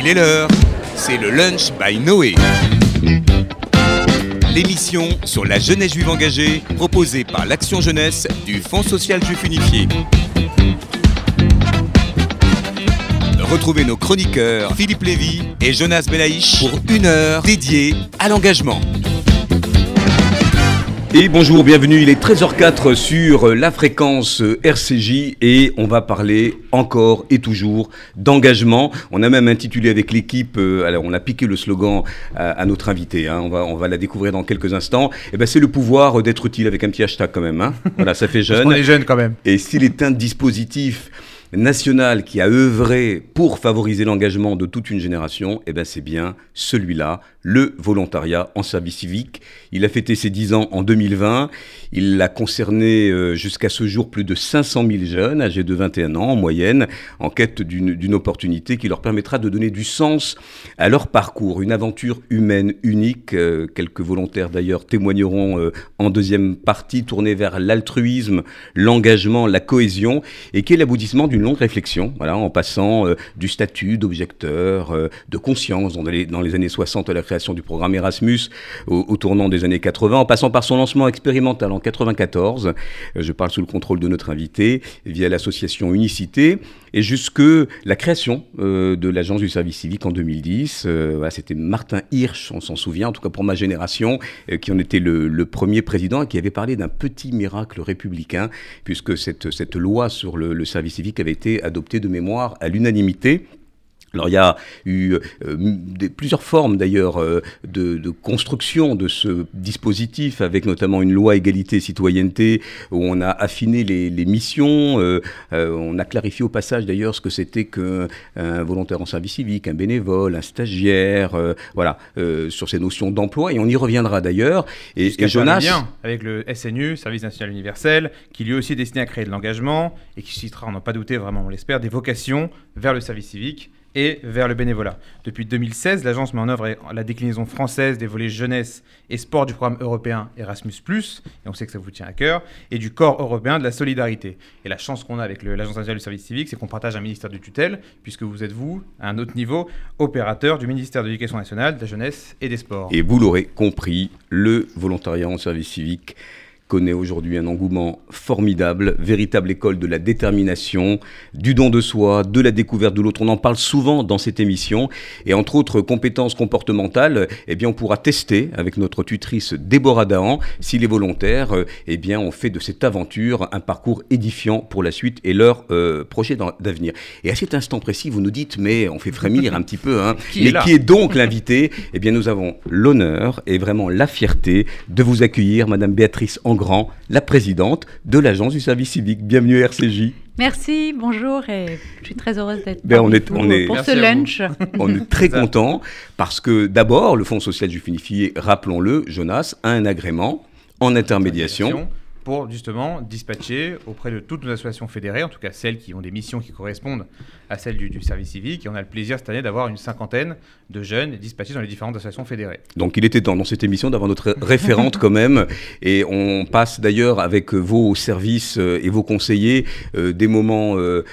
Il est l'heure, c'est le Lunch by Noé. L'émission sur la jeunesse juive engagée, proposée par l'Action Jeunesse du Fonds social juif unifié. Retrouvez nos chroniqueurs Philippe Lévy et Jonas Belaïch pour une heure dédiée à l'engagement. Et bonjour, bienvenue, il est 13h04 sur la fréquence RCJ et on va parler encore et toujours d'engagement. On a même intitulé avec l'équipe, euh, alors on a piqué le slogan à, à notre invité, hein, on, va, on va la découvrir dans quelques instants. Et ben c'est le pouvoir d'être utile avec un petit hashtag quand même. Hein. Voilà, ça fait jeune. on est jeune quand même. Et s'il est un dispositif national qui a œuvré pour favoriser l'engagement de toute une génération, eh ben c'est bien celui-là, le volontariat en service civique. Il a fêté ses 10 ans en 2020. Il a concerné euh, jusqu'à ce jour plus de 500 000 jeunes âgés de 21 ans en moyenne, en quête d'une opportunité qui leur permettra de donner du sens à leur parcours. Une aventure humaine unique. Euh, quelques volontaires d'ailleurs témoigneront euh, en deuxième partie, tournée vers l'altruisme, l'engagement, la cohésion, et qui est l'aboutissement d'une longue réflexion, voilà, en passant du statut d'objecteur, de conscience dans les, années 60 à la création du programme Erasmus au, tournant des années 80, en passant par son lancement expérimental en 94, je parle sous le contrôle de notre invité, via l'association Unicité, et jusque la création euh, de l'agence du service civique en 2010. Euh, voilà, C'était Martin Hirsch, on s'en souvient, en tout cas pour ma génération, euh, qui en était le, premier président et qui avait parlé d'un petit miracle républicain, puisque cette, loi sur le service civique avait été adoptée de mémoire à l'unanimité. Alors il y a eu euh, des, plusieurs formes d'ailleurs euh, de, de, construction de ce dispositif, avec notamment une loi égalité et citoyenneté où on a affiné les, les missions, euh, on a clarifié au passage d'ailleurs ce que c'était qu'un volontaire en service civique, un bénévole, un stagiaire, voilà, sur ces notions d'emploi, et on y reviendra d'ailleurs. Et, et Jonas... Bien avec le SNU, Service National Universel, qui lui aussi est destiné à créer de l'engagement, et qui suscitera, on n'a pas douté vraiment, on l'espère, des vocations vers le service civique et vers le bénévolat. Depuis 2016, l'agence met en œuvre la déclinaison française des volets jeunesse et sport du programme européen Erasmus, et on sait que ça vous tient à cœur, et du corps européen de la solidarité. Et la chance qu'on a avec l'agence nationale du service civique, c'est qu'on partage un ministère de tutelle, puisque vous êtes, vous, à un autre niveau, opérateur du ministère de l'Éducation nationale, de la jeunesse et des sports. Et vous l'aurez compris, le volontariat en service civique connaît aujourd'hui un engouement formidable, véritable école de la détermination, du don de soi, de la découverte de l'autre. On en parle souvent dans cette émission. Et entre autres compétences comportementales, eh bien, on pourra tester avec notre tutrice Déborah Dahan si les volontaires eh bien, ont fait de cette aventure un parcours édifiant pour la suite et leur euh, projet d'avenir. Et à cet instant précis, vous nous dites, mais on fait frémir un petit peu, hein, qui mais est qui est donc l'invité? Eh bien, nous avons l'honneur et vraiment la fierté de vous accueillir, Madame Béatrice Grand, la présidente de l'agence du service civique. Bienvenue à RCJ. Merci, bonjour et je suis très heureuse d'être ben on est, on est, pour ce lunch. On est très content parce que d'abord, le Fonds social du Unifié, rappelons-le, Jonas, a un agrément en intermédiation pour justement dispatcher auprès de toutes nos associations fédérées, en tout cas celles qui ont des missions qui correspondent à celles du, service civique. Et on a le plaisir cette année d'avoir une cinquantaine de jeunes dispatchés dans les différentes associations fédérées. Donc il était temps dans cette émission d'avoir notre référente quand même. Et on passe d'ailleurs avec vos services et vos conseillers euh, des moments, euh,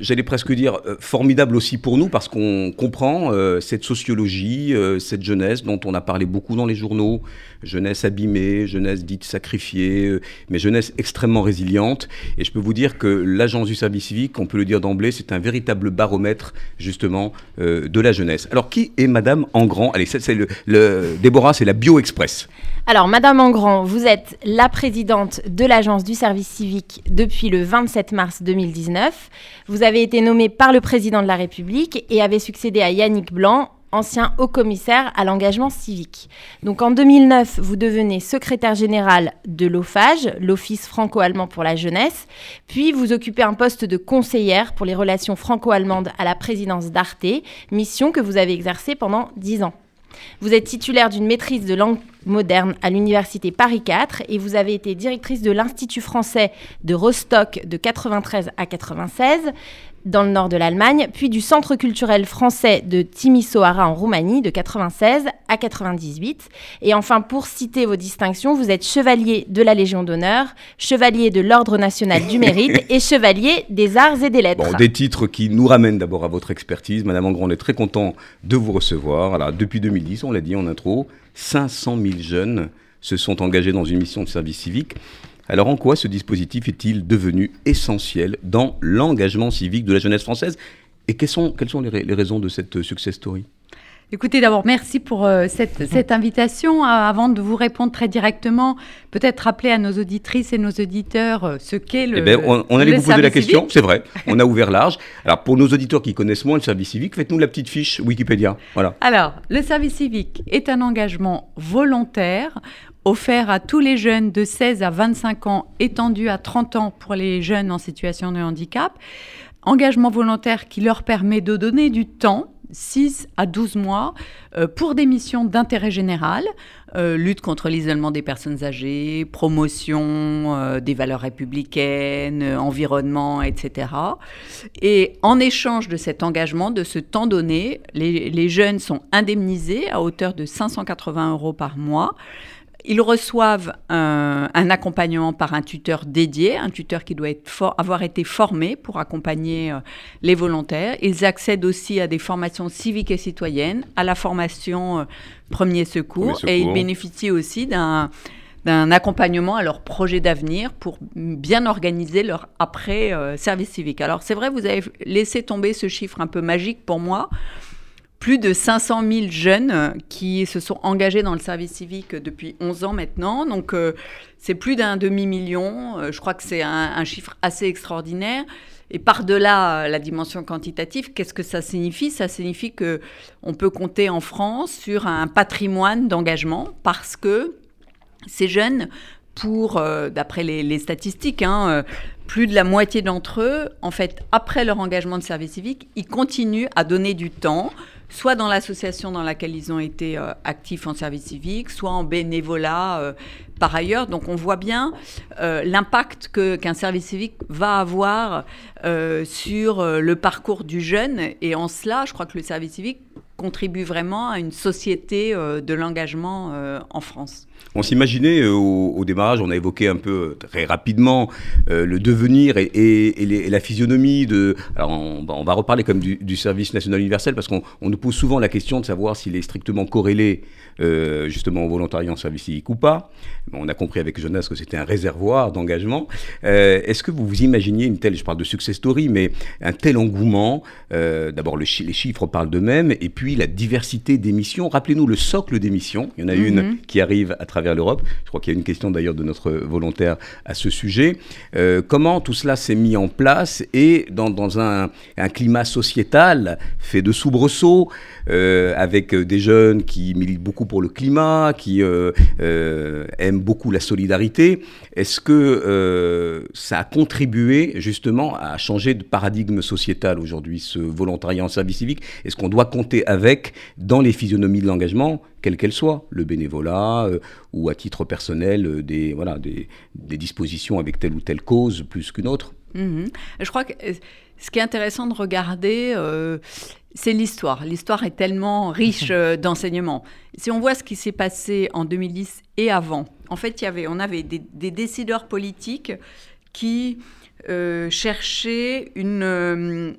j'allais presque dire, euh, formidables aussi pour nous parce qu'on comprend euh, cette sociologie, euh, cette jeunesse dont on a parlé beaucoup dans les journaux, jeunesse abîmée, jeunesse dite sacrifiée, mais jeunesse extrêmement résiliente. Et je peux vous dire que l'agence du service civique, on peut le dire d'emblée, c'est un véritable baromètre justement euh, de la jeunesse. Alors qui est Madame Engrand? Allez, c'est le, Déborah, c'est la Bio Express. Alors, Madame Engrand, vous êtes la présidente de l'agence du service civique depuis le 27 mars 2019. Vous avez été nommée par le président de la République et avez succédé à Yannick Blanc ancien haut commissaire à l'engagement civique. Donc en 2009, vous devenez secrétaire général de l'OFAGE, l'Office franco-allemand pour la jeunesse, puis vous occupez un poste de conseillère pour les relations franco-allemandes à la présidence d'Arte, mission que vous avez exercée pendant 10 ans. Vous êtes titulaire d'une maîtrise de langue moderne à l'université Paris 4 et vous avez été directrice de l'Institut français de Rostock de 93 à 96 dans le nord de l'Allemagne, puis du Centre culturel français de Timisoara en Roumanie de 96 à 98. Et enfin, pour citer vos distinctions, vous êtes chevalier de la Légion d'honneur, chevalier de l'Ordre national du mérite et chevalier des arts et des lettres. Bon, des titres qui nous ramènent d'abord à votre expertise. Madame Angron, on est très content de vous recevoir. Alors, depuis 2010, on l'a dit en intro, 500 000 jeunes se sont engagés dans une mission de service civique. Alors en quoi ce dispositif est-il devenu essentiel dans l'engagement civique de la jeunesse française? Et quelles sont, les, raisons de cette success story? Écoutez, d'abord, merci pour euh, cette, invitation. Avant de vous répondre très directement, peut-être rappeler à nos auditrices et nos auditeurs euh, ce qu'est le. Eh ben, on, allait vous poser la question, c'est vrai. On a ouvert large. Alors, pour nos auditeurs qui connaissent moins le service civique, faites-nous la petite fiche Wikipédia. Voilà. Alors, le service civique est un engagement volontaire offert à tous les jeunes de 16 à 25 ans, étendu à 30 ans pour les jeunes en situation de handicap. Engagement volontaire qui leur permet de donner du temps 6 à 12 mois euh, pour des missions d'intérêt général, euh, lutte contre l'isolement des personnes âgées, promotion euh, des valeurs républicaines, environnement, etc. Et en échange de cet engagement, de ce temps donné, les, les jeunes sont indemnisés à hauteur de 580 euros par mois. Ils reçoivent un, accompagnement par un tuteur dédié, un tuteur qui doit être avoir été formé pour accompagner euh, les volontaires. Ils accèdent aussi à des formations civiques et citoyennes, à la formation euh, premier, secours, et ils bénéficient aussi d'un d'un accompagnement à leur projet d'avenir pour bien organiser leur après euh, service civique. Alors c'est vrai, vous avez laissé tomber ce chiffre un peu magique pour moi plus de 500 000 jeunes qui se sont engagés dans le service civique depuis 11 ans maintenant. Donc, euh, c'est plus d'un demi-million. Euh, je crois que c'est un, chiffre assez extraordinaire. Et par-delà la dimension quantitative, qu'est-ce que ça signifie? Ça signifie que on peut compter en France sur un patrimoine d'engagement parce que ces jeunes, pour, euh, d'après les, statistiques, hein, plus de la moitié d'entre eux, en fait, après leur engagement de service civique, ils continuent à donner du temps soit dans l'association dans laquelle ils ont été euh, actifs en service civique, soit en bénévolat euh, par ailleurs. Donc on voit bien euh, l'impact qu'un service civique va avoir sur le parcours du jeune. Et en cela, je crois que le service civique contribue vraiment à une société de l'engagement en France. On s'imaginait euh, au, démarrage, on a évoqué un peu euh, très rapidement euh, le devenir et, la physionomie de. Alors on, va reparler comme du, du, service national universel parce qu'on nous pose souvent la question de savoir s'il est strictement corrélé justement au volontariat en service civique ou pas. On a compris avec Jonas que c'était un réservoir d'engagement. Est-ce que vous vous imaginiez une telle, je parle de success story, mais un tel engouement D'abord, les chiffres parlent d'eux-mêmes et puis la diversité des missions. Rappelez-nous le socle des missions. Il y en a une mm-hmm. qui arrive à travers vers l'Europe. Je crois qu'il y a une question d'ailleurs de notre volontaire à ce sujet. Euh, comment tout cela s'est mis en place et dans, un, climat sociétal fait de soubresauts, euh, avec des jeunes qui militent beaucoup pour le climat, qui euh, aiment beaucoup la solidarité, est-ce que ça a contribué justement à changer de paradigme sociétal aujourd'hui, ce volontariat en service civique? Est-ce qu'on doit compter avec dans les physionomies de l'engagement quelle qu'elle soit, le bénévolat euh, ou à titre personnel euh, des, voilà, des, dispositions avec telle ou telle cause plus qu'une autre. Mhm. Je crois que euh, ce qui est intéressant de regarder, c'est l'histoire. L'histoire est tellement riche d'enseignements. Si on voit ce qui s'est passé en 2010 et avant, en fait, y avait, on avait des, décideurs politiques qui cherchaient une,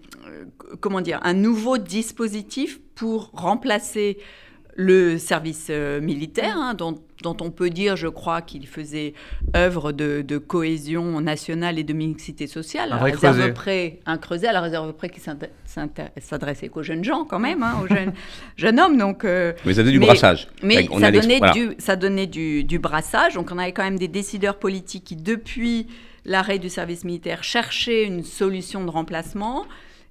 comment dire, un nouveau dispositif pour remplacer le service euh, militaire, hein, dont, on peut dire, je crois, qu'il faisait œuvre de, cohésion nationale et de mixité sociale, à la réserve près, un creuset à la réserve près qui s'adressait qu'aux jeunes gens quand même, hein, aux jeunes, jeunes hommes. Donc, euh, mais ça donnait du brassage. Mais ça, donnait du, ça donnait du, du brassage. Donc on avait quand même des décideurs politiques qui, depuis l'arrêt du service militaire, cherchaient une solution de remplacement.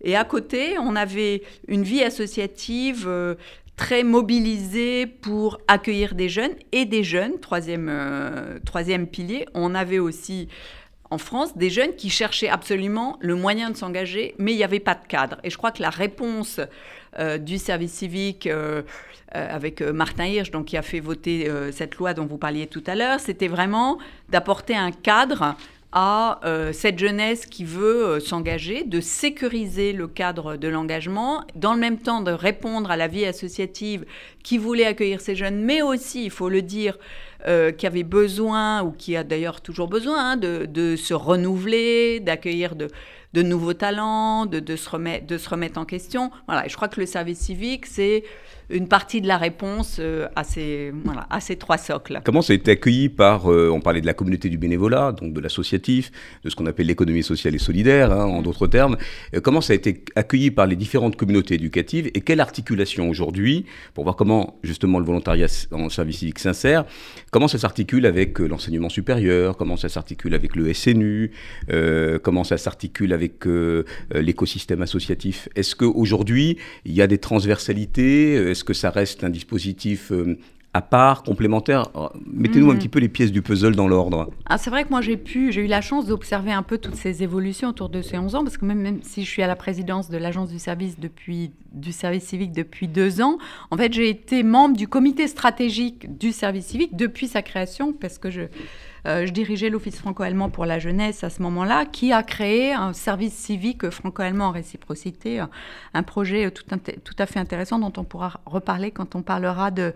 Et à côté, on avait une vie associative euh, très mobilisé pour accueillir des jeunes et des jeunes, troisième, euh, troisième pilier. On avait aussi en France des jeunes qui cherchaient absolument le moyen de s'engager, mais il n'y avait pas de cadre. Et je crois que la réponse euh, du service civique euh, avec Martin Hirsch, donc, qui a fait voter cette loi dont vous parliez tout à l'heure, c'était vraiment d'apporter un cadre à euh, cette jeunesse qui veut euh, s'engager, de sécuriser le cadre de l'engagement, dans le même temps de répondre à la vie associative qui voulait accueillir ces jeunes, mais aussi, il faut le dire, euh, qui avait besoin, ou qui a d'ailleurs toujours besoin, hein, de, se renouveler, d'accueillir de, nouveaux talents, de, se remettre, de se remettre en question. Voilà, et je crois que le service civique, c'est une partie de la réponse euh, à, ces, voilà, à ces trois socles. Comment ça a été accueilli par, euh, on parlait de la communauté du bénévolat, donc de l'associatif, de ce qu'on appelle l'économie sociale et solidaire, hein, en d'autres termes. Euh, comment ça a été accueilli par les différentes communautés éducatives et quelle articulation aujourd'hui, pour voir comment justement le volontariat en service civique s'insère, comment ça s'articule avec l'enseignement supérieur, comment ça s'articule avec le SNU, comment ça s'articule avec l'écosystème associatif? Est-ce qu'aujourd'hui, il y a des transversalités? Est-ce que ça reste un dispositif euh, à part, complémentaire? Mettez-nous un mhm. petit peu les pièces du puzzle dans l'ordre. Ah, c'est vrai que moi j'ai pu, j'ai eu la chance d'observer un peu toutes ces évolutions autour de ces 11 ans, parce que même, même si je suis à la présidence de l'agence du service depuis du service civique depuis deux ans, en fait j'ai été membre du comité stratégique du service civique depuis sa création, parce que je euh, je dirigeais l'Office franco-allemand pour la jeunesse à ce moment-là, qui a créé un service civique franco-allemand en réciprocité, un projet tout, tout, à fait intéressant dont on pourra reparler quand on parlera de,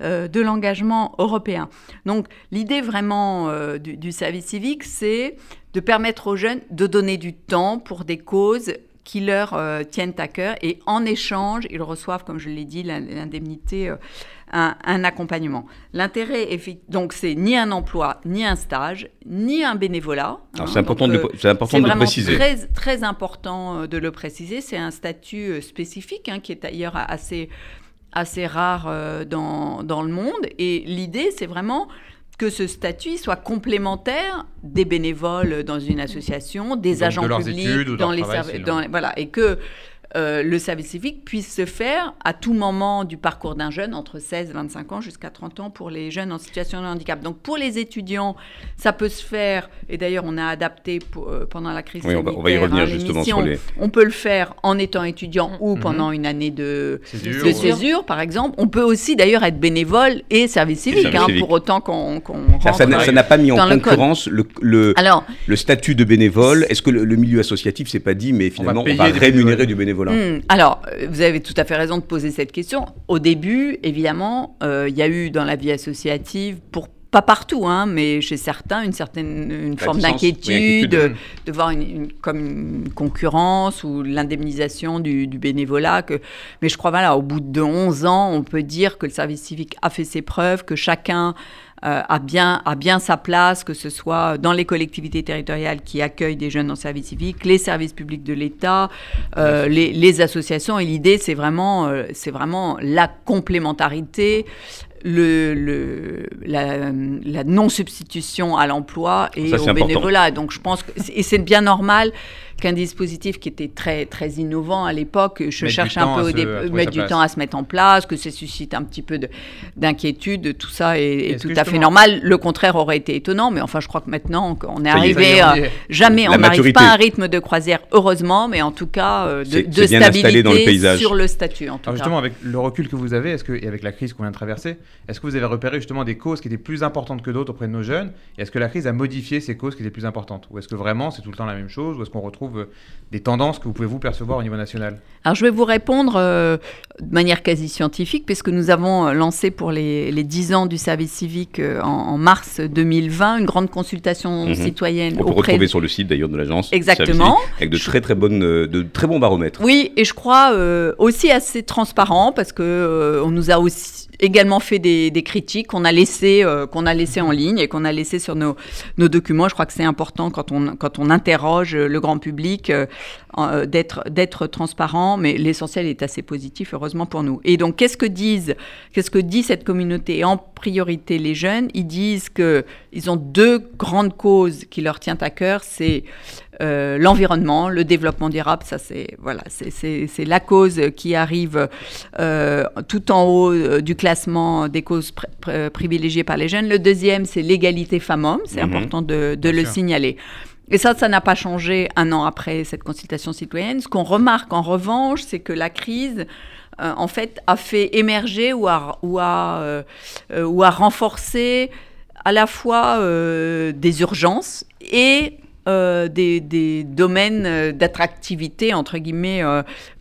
euh, de l'engagement européen. Donc l'idée vraiment euh, du, du service civique, c'est de permettre aux jeunes de donner du temps pour des causes qui leur tiennent à cœur et en échange, ils reçoivent, comme je l'ai dit, l'indemnité un, accompagnement. L'intérêt, donc, c'est ni un emploi, ni un stage, ni un bénévolat. Hein. c'est important, de, important de le préciser. Très, très important euh, de le préciser. C'est un statut euh, spécifique hein, qui est d'ailleurs assez, assez rare euh, dans, dans le monde. Et l'idée, c'est vraiment que ce statut soit complémentaire des bénévoles dans une association, des agents publics dans les services, voilà, et que euh, le service civique puisse se faire à tout moment du parcours d'un jeune, entre 16 et 25 ans jusqu'à 30 ans pour les jeunes en situation de handicap. Donc pour les étudiants, ça peut se faire, et d'ailleurs on a adapté euh, pendant la crise oui, sanitaire, on va, y revenir justement sur les... On peut le faire en étant étudiant ou mhm. pendant une année de césure, par exemple. On peut aussi d'ailleurs être bénévole et service civique, hein, pour autant qu'on... ça n'a pas mis en concurrence le, le, le, statut de bénévole. Est-ce que le, milieu associatif s'est pas dit, mais finalement on va rémunérer du Hmm. Alors, euh, vous avez tout à fait raison de poser cette question. Au début, évidemment, euh, il y a eu dans la vie associative, pour pas partout, hein, mais chez certains, une certaine une forme d'inquiétude, de, voir une, comme une concurrence ou l'indemnisation du, bénévolat. Que, mais je crois, voilà, au bout de 11 ans, on peut dire que le service civique a fait ses preuves, que chacun a, bien, a bien sa place, que ce soit dans les collectivités territoriales qui accueillent des jeunes en service civique, les services publics de l'État, euh, les, associations. Et l'idée, c'est vraiment, euh, c'est vraiment la complémentarité le, la, non-substitution à l'emploi et au bénévolat. Donc je pense que, et c'est bien normal qu'un dispositif qui était très, très innovant à l'époque, je cherche un peu au début, mettre du temps à se mettre en place, que ça suscite un petit peu d'inquiétude, tout ça est, tout à fait normal. Le contraire aurait été étonnant, mais enfin, je crois que maintenant, on est arrivé, euh, jamais, on n'arrive pas à un rythme de croisière, heureusement, mais en tout cas, euh, de, de stabilité dans le paysage. sur le statut. En tout Alors justement, avec le recul que vous avez, est-ce que, et avec la crise qu'on vient de traverser, est-ce que vous avez repéré justement des causes qui étaient plus importantes que d'autres auprès de nos jeunes Et est-ce que la crise a modifié ces causes qui étaient plus importantes Ou est-ce que vraiment c'est tout le temps la même chose Ou est-ce qu'on retrouve euh, des tendances que vous pouvez vous percevoir au niveau national Alors je vais vous répondre euh, de manière quasi scientifique, puisque nous avons euh, lancé pour les, les 10 ans du service civique en, mars 2020 une grande consultation mhm. citoyenne. On peut retrouver sur le site d'ailleurs de l'agence. Exactement. avec de très très bonnes, de très bons baromètres. Oui, et je crois aussi assez transparent, parce que on nous a aussi également fait des, critiques qu'on a laissées euh, qu'on a laissé en ligne et qu'on a laissé sur nos, nos, documents. Je crois que c'est important quand on, quand on interroge le grand public euh, euh, d'être d'être transparent, mais l'essentiel est assez positif, heureusement pour nous. Et donc, qu'est-ce que disent, qu'est-ce que dit cette communauté? En priorité, les jeunes, ils disent que ils ont deux grandes causes qui leur tiennent à cœur. C'est euh, l'environnement, le développement durable, ça c'est voilà, c'est la cause qui arrive euh, tout en haut euh, du classement des causes privilégiées par les jeunes. Le deuxième, c'est l'égalité femmes-hommes, c'est mhm. important de, le signaler. Et ça, ça n'a pas changé un an après cette consultation citoyenne. Ce qu'on remarque en revanche, c'est que la crise, euh, en fait, a fait émerger ou a, ou a, euh, ou a renforcé à la fois des urgences et des, des, domaines d'attractivité, entre guillemets,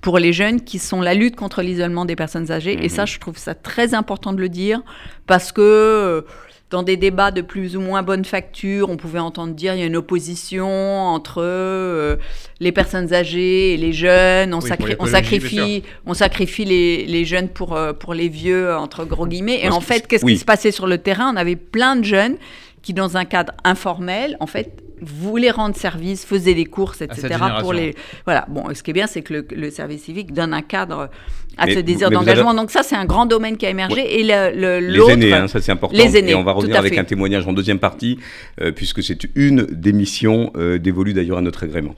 pour les jeunes, qui sont la lutte contre l'isolement des personnes âgées. Et ça, mhm. je trouve ça très important de le dire, parce que dans des débats de plus ou moins bonne facture, on pouvait entendre dire il y a une opposition entre euh, les personnes âgées et les jeunes. On, on sacrifie, on sacrifie les, les jeunes pour, euh, pour les vieux, entre gros guillemets. Et en fait, qu'est-ce qui se passait sur le terrain? On avait plein de jeunes qui, dans un cadre informel, en fait, voulaient rendre service, faisaient des courses, etc. pour les voilà. Bon, ce qui est bien, c'est que le, service civique donne un cadre à ce désir d'engagement. Donc ça, c'est un grand domaine qui a émergé. Et le, les aînés, hein, ça c'est important. Les aînés, et on va revenir avec un témoignage en deuxième partie, euh, puisque c'est une des missions euh, dévolues d'ailleurs à notre agrément.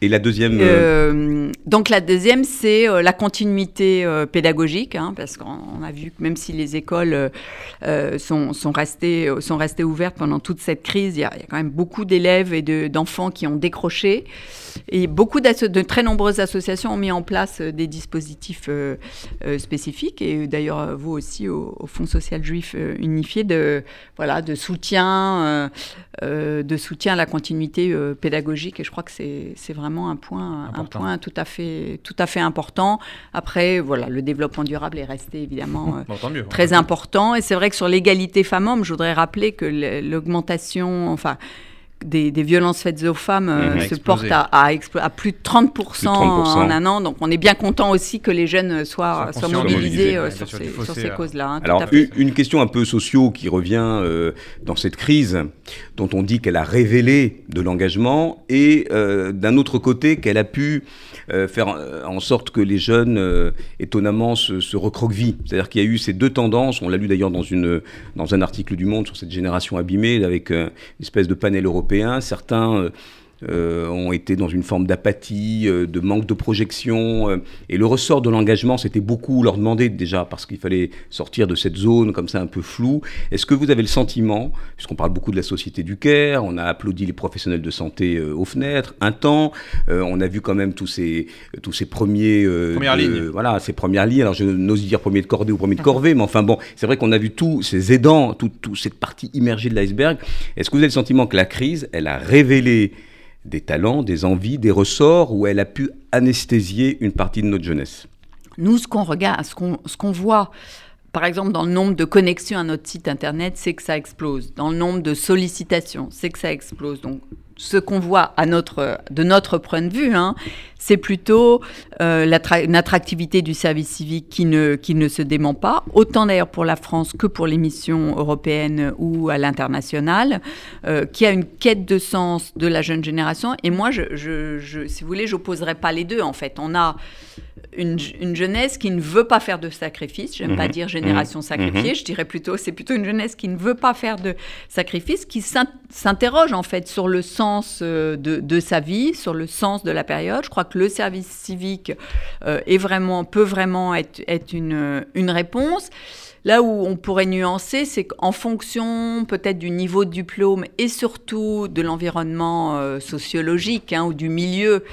Et la deuxième euh, euh, Donc la deuxième, c'est euh, la continuité pédagogique, hein, parce qu'on a vu que même si les écoles sont, sont, restées, sont restées ouvertes pendant toute cette crise, il y, a, quand même beaucoup d'élèves et d'enfants qui ont décroché. Et beaucoup de très nombreuses associations ont mis en place des dispositifs spécifiques. Et d'ailleurs, vous aussi, au, Fonds social juif unifié, de, voilà, de, soutien, de soutien à la continuité pédagogique. Et je crois que c'est vraiment un point, un point tout, à fait, tout à fait important. Après, voilà, le développement durable est resté évidemment euh, très important. Et c'est vrai que sur l'égalité femmes-hommes, je voudrais rappeler que l'augmentation, enfin, des, violences faites aux femmes euh, mmh, se portent à, à, plus, de 30%, en un an. Donc on est bien content aussi que les jeunes soient, soient mobilisés euh, sur, ces, causes-là. Hein, Alors une question un peu socio qui revient euh, dans cette crise, dont on dit qu'elle a révélé de l'engagement, et d'un autre côté qu'elle a pu faire en sorte que les jeunes, étonnamment, se, se recroquevillent. C'est-à-dire qu'il y a eu ces deux tendances, on l'a lu d'ailleurs dans, dans un article du Monde sur cette génération abîmée, avec une espèce de panel européen certains euh, ont été dans une forme d'apathie, euh, de manque de projection. et le ressort de l'engagement, c'était beaucoup leur demander déjà, parce qu'il fallait sortir de cette zone comme ça un peu floue. Est-ce que vous avez le sentiment, puisqu'on parle beaucoup de la société du Caire, on a applaudi les professionnels de santé aux fenêtres, un temps, on a vu quand même tous ces, tous ces premiers... premières lignes. Voilà, ces premières lignes. Alors je n'ose dire premier de cordée ou premier de corvée, mais enfin bon, c'est vrai qu'on a vu tous ces aidants, toute tout cette partie immergée de l'iceberg. Est-ce que vous avez le sentiment que la crise, elle a révélé des talents, des envies, des ressorts où elle a pu anesthésier une partie de notre jeunesse. Nous, ce qu'on regarde, ce qu'on voit, par exemple, dans le nombre de connexions à notre site internet, c'est que ça explose. Dans le nombre de sollicitations, c'est que ça explose. Donc, ce qu'on voit à notre, de notre point de vue, hein, c'est plutôt euh, l'attractivité du service civique qui ne, se dément pas, autant d'ailleurs pour la France que pour les missions européennes ou à l'international, euh, qui a une quête de sens de la jeune génération. Et moi, si vous voulez, j'opposerai pas les deux. En fait, on a une, jeunesse qui ne veut pas faire de sacrifice. J'aime pas mhm. dire génération mhm. sacrifiée. Mhm. Je dirais plutôt, c'est plutôt une jeunesse qui ne veut pas faire de sacrifice, qui s'interroge en fait sur le sens euh, de, sa vie, sur le sens de la période. Je crois que le service civique euh, est vraiment, peut vraiment être, être une, une réponse. Là où on pourrait nuancer, c'est qu'en fonction peut-être du niveau de diplôme et surtout de l'environnement euh, sociologique hein, ou du milieu,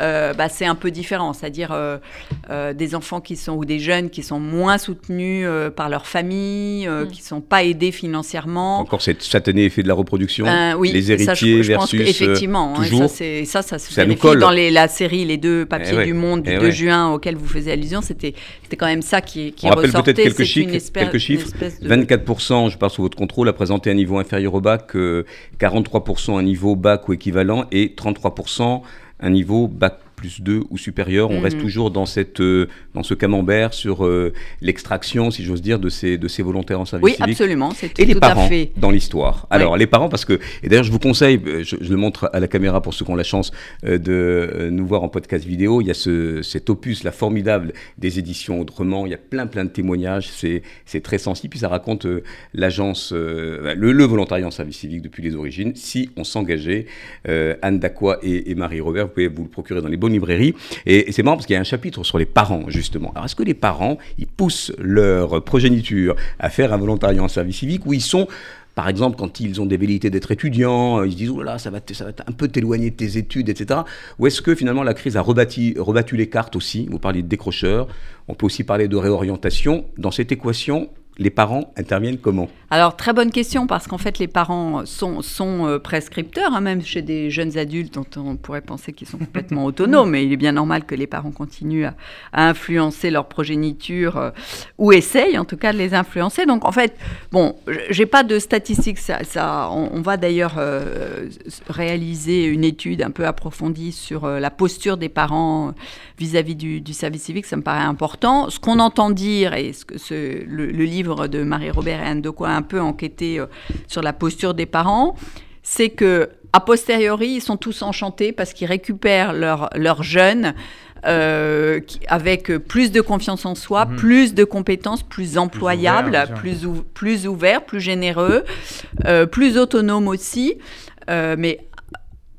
euh, bah, c'est un peu différent. C'est-à-dire euh, des enfants qui sont ou des jeunes qui sont moins soutenus par leur famille, mm. qui ne sont pas aidés financièrement. Encore cette satané effet de la reproduction, oui, les héritiers je, je versus effectivement, hein, toujours. ça, ça, se vérifie dans les, la série Les deux papiers eh du Monde du 2 eh juin auquel vous faisiez allusion. C'était quand même ça qui, qui On rappelle peut-être quelques chiffres quelques chiffres. 24%, je parle sous votre contrôle, a présenté un niveau inférieur au bac, 43% un niveau bac ou équivalent et 33% un niveau bac plus 2 ou supérieur. On reste mhm. toujours dans, cette, euh, dans ce camembert sur euh, l'extraction, si j'ose dire, de ces, de ces volontaires en service oui, civique. absolument. Et les parents dans l'histoire. Alors, les parents, parce que, et d'ailleurs, je vous conseille, euh, je, le montre à la caméra pour ceux qui ont la chance de nous voir en podcast vidéo, il y a ce, cet opus, la formidable des éditions Autrement. Il y a plein, plein de témoignages. C'est très sensible. Puis ça raconte l'agence, le, le, volontariat en service civique depuis les origines. Si on s'engageait, Anne Dacqua et, et Marie Robert, vous pouvez vous le procurer dans les bonne librairie. Et, c'est marrant parce qu'il y a un chapitre sur les parents, justement. Alors, est-ce que les parents, ils poussent leur progéniture à faire un volontariat en service civique ou ils sont par exemple, quand ils ont des velléités d'être étudiants, ils se disent, oh là, ça va, ça va un peu t'éloigner de tes études, etc. Ou est-ce que finalement la crise a rebattu les cartes aussi? Vous parlez de décrocheurs, on peut aussi parler de réorientation. Dans cette équation, les parents interviennent comment? Alors, très bonne question, parce qu'en fait, les parents sont, sont euh, prescripteurs, hein, même chez des jeunes adultes dont on pourrait penser qu'ils sont complètement autonomes, mais il est bien normal que les parents continuent à, influencer leur progéniture, euh, ou essayent en tout cas de les influencer. Donc, en fait, bon, j'ai pas de statistiques, ça, ça on, va d'ailleurs euh, réaliser une étude un peu approfondie sur la posture des parents vis-à-vis du, service civique, ça me paraît important. Ce qu'on entend dire, et ce que ce, le livre de Marie-Robert et Anne de quoi un peu enquêté euh, sur la posture des parents, c'est que a posteriori, ils sont tous enchantés parce qu'ils récupèrent leurs leur jeunes euh, avec plus de confiance en soi, mhm. plus de compétences, plus employables, plus, ouvert, plus, ouverts, plus généreux, euh, plus autonomes aussi. mais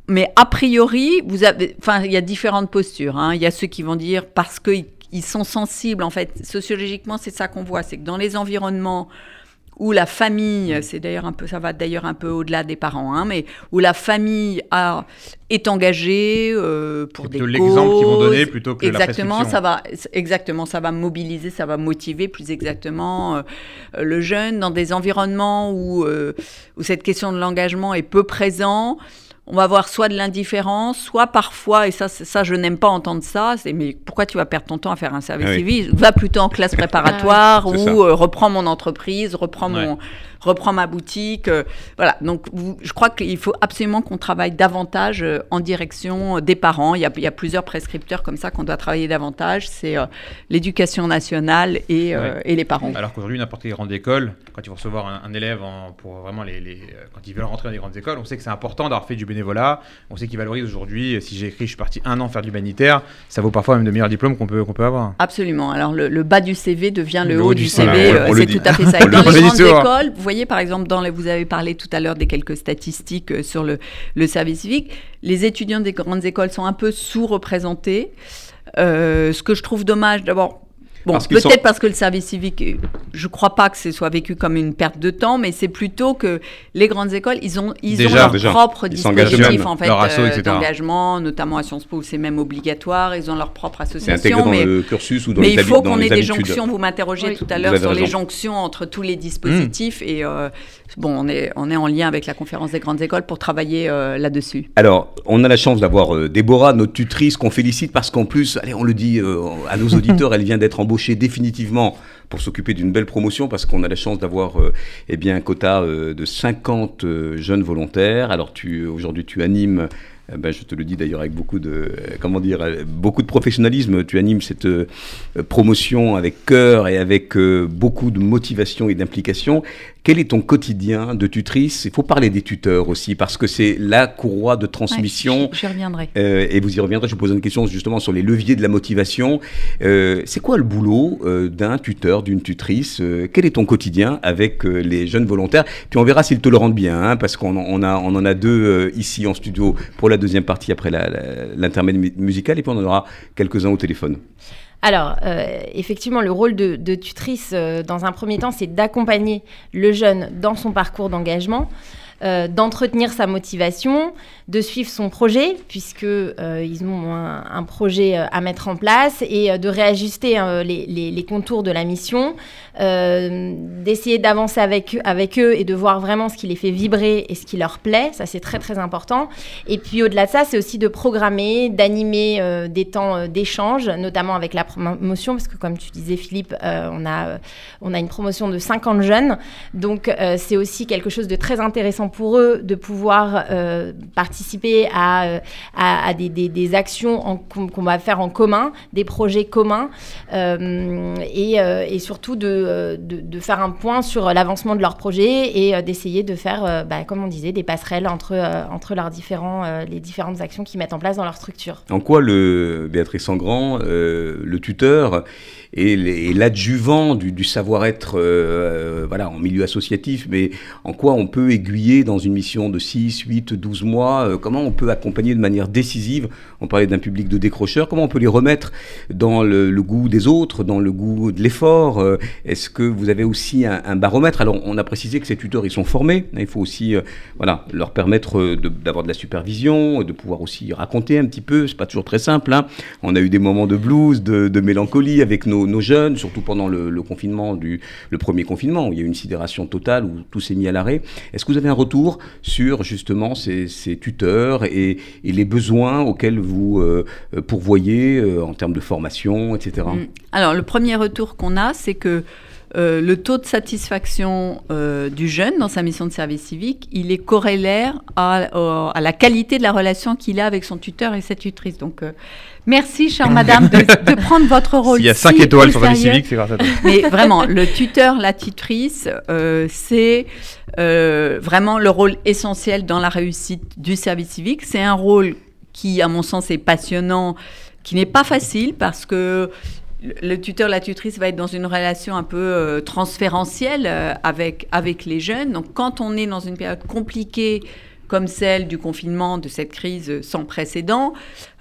mais a priori, vous avez, enfin, il y a différentes postures. Hein. Il y a ceux qui vont dire parce qu'ils ils sont sensibles, en fait, sociologiquement, c'est ça qu'on voit, c'est que dans les environnements où la famille, c'est d'ailleurs un peu, ça va d'ailleurs un peu au-delà des parents, hein, mais où la famille a, est engagée euh, pour des l'exemple qu'ils vont donner plutôt que exactement, la ça va, exactement, ça va mobiliser, ça va motiver plus exactement euh, le jeune dans des environnements où, euh, où cette question de l'engagement est peu présente on va avoir soit de l'indifférence, soit parfois, et ça, ça je n'aime pas entendre ça, c'est mais pourquoi tu vas perdre ton temps à faire un service ah civil? Va plutôt en classe préparatoire ah ou euh, reprends mon entreprise, reprends mon reprends ma boutique. Euh, voilà, donc je crois qu'il faut absolument qu'on travaille davantage euh, en direction des parents. Il y a, il y a plusieurs prescripteurs comme ça qu'on doit travailler davantage. C'est euh, l'éducation nationale et, et, les parents. Alors qu'aujourd'hui, n'importe quelle grande école, quand ils vont recevoir un, élève en, pour vraiment les, les, quand ils veulent rentrer dans des grandes écoles, on sait que c'est important d'avoir fait du bénévolat. On sait qu'ils valorisent aujourd'hui. Si j'ai écrit, je suis parti un an faire du humanitaire, ça vaut parfois même de meilleurs diplômes qu'on peut, qu'on peut avoir. Absolument. Alors le, bas du CV devient le, haut, du, CV. c'est tout à fait ça. dans les grandes écoles, vous voyez par exemple, dans les, vous avez parlé tout à l'heure des quelques statistiques euh, sur le, le, service civique, les étudiants des grandes écoles sont un peu sous-représentés. Euh, ce que je trouve dommage, d'abord, Bon, peut-être parce que le service civique, je ne crois pas que ce soit vécu comme une perte de temps, mais c'est plutôt que les grandes écoles, ils ont, ils ont leur propre dispositif en fait, euh, d'engagement, notamment à Sciences Po, c'est même obligatoire, ils ont leur propre association. Dans mais, le cursus ou dans mais il faut qu'on ait des jonctions, vous m'interrogez tout à l'heure sur les jonctions entre tous les dispositifs, et euh, bon, on est, on est en lien avec la conférence des grandes écoles pour travailler euh, là-dessus. Alors, on a la chance d'avoir Déborah, notre tutrice, qu'on félicite parce qu'en plus, allez, on le dit à nos auditeurs, elle vient d'être embauchée définitivement pour s'occuper d'une belle promotion parce qu'on a la chance d'avoir euh, eh bien un quota euh, de 50 euh, jeunes volontaires. Alors tu aujourd'hui tu animes ben, je te le dis d'ailleurs avec beaucoup de comment dire beaucoup de professionnalisme. Tu animes cette promotion avec cœur et avec beaucoup de motivation et d'implication. Quel est ton quotidien de tutrice? Il faut parler des tuteurs aussi, parce que c'est la courroie de transmission. je, reviendrai. Euh, et vous y reviendrez. Je vous pose une question justement sur les leviers de la motivation. Euh, c'est quoi le boulot euh, d'un tuteur, d'une tutrice? Quel est ton quotidien avec les jeunes volontaires? Puis on verra s'ils te le rendent bien, hein, parce qu'on on a, on en a deux ici en studio pour la deuxième partie après l'intermède musical, et puis on en aura quelques-uns au téléphone. Alors, euh, effectivement, le rôle de, tutrice, euh, dans un premier temps, c'est d'accompagner le jeune dans son parcours d'engagement. Euh, d'entretenir sa motivation, de suivre son projet, puisqu'ils ils ont un, projet à mettre en place, et de réajuster les, contours de la mission, euh, d'essayer d'avancer avec, eux et de voir vraiment ce qui les fait vibrer et ce qui leur plaît. Ça, c'est très, très important. Et puis, au-delà de ça, c'est aussi de programmer, d'animer euh, des temps euh, d'échange, notamment avec la promotion, parce que, comme tu disais, Philippe, on, a, on a une promotion de 50 jeunes. Donc, c'est aussi quelque chose de très intéressant pour eux de pouvoir participer à, à, des, actions qu'on va faire en commun, des projets communs, et surtout de de, faire un point sur l'avancement de leur projet et euh, d'essayer de faire, euh, bah, comme on disait, des passerelles entre, euh, entre leurs différents, les différentes actions qu'ils mettent en place dans leur structure. En quoi le Béatrice Sangrand, le tuteur, et, l'adjuvant du, savoir-être voilà, en milieu associatif, mais en quoi on peut aiguiller dans une mission de 6, 8, 12 mois Comment on peut accompagner de manière décisive On parlait d'un public de décrocheurs. Comment on peut les remettre dans le, goût des autres, dans le goût de l'effort Est-ce que vous avez aussi un, baromètre? Alors, on a précisé que ces tuteurs, ils sont formés. Il faut aussi voilà, leur permettre d'avoir de, la supervision, de pouvoir aussi raconter un petit peu. C'est pas toujours très simple. Hein. On a eu des moments de blues, de, mélancolie avec nos, jeunes, surtout pendant le, confinement, le premier confinement, où il y a eu une sidération totale, où tout s'est mis à l'arrêt. Est-ce que vous avez un retour sur justement ces, tuteurs et, les besoins auxquels vous euh, pourvoyez euh, en termes de formation, etc. Mm. Alors, le premier retour qu'on a, c'est que euh, le taux de satisfaction du jeune dans sa mission de service civique, il est corrélaire à la qualité de la relation qu'il a avec son tuteur et sa tutrice. Donc, Merci, chère madame, de, prendre votre rôle. S'il y a 5 étoiles sur Service Civique, c'est grâce à toi. Mais vraiment, le tuteur, la tutrice, euh, c'est euh, vraiment le rôle essentiel dans la réussite du service civique. C'est un rôle qui, à mon sens, est passionnant, qui n'est pas facile parce que le tuteur, la tutrice va être dans une relation un peu euh, transférentielle avec, avec les jeunes. Donc, quand on est dans une période compliquée, comme celle du confinement, de cette crise sans précédent,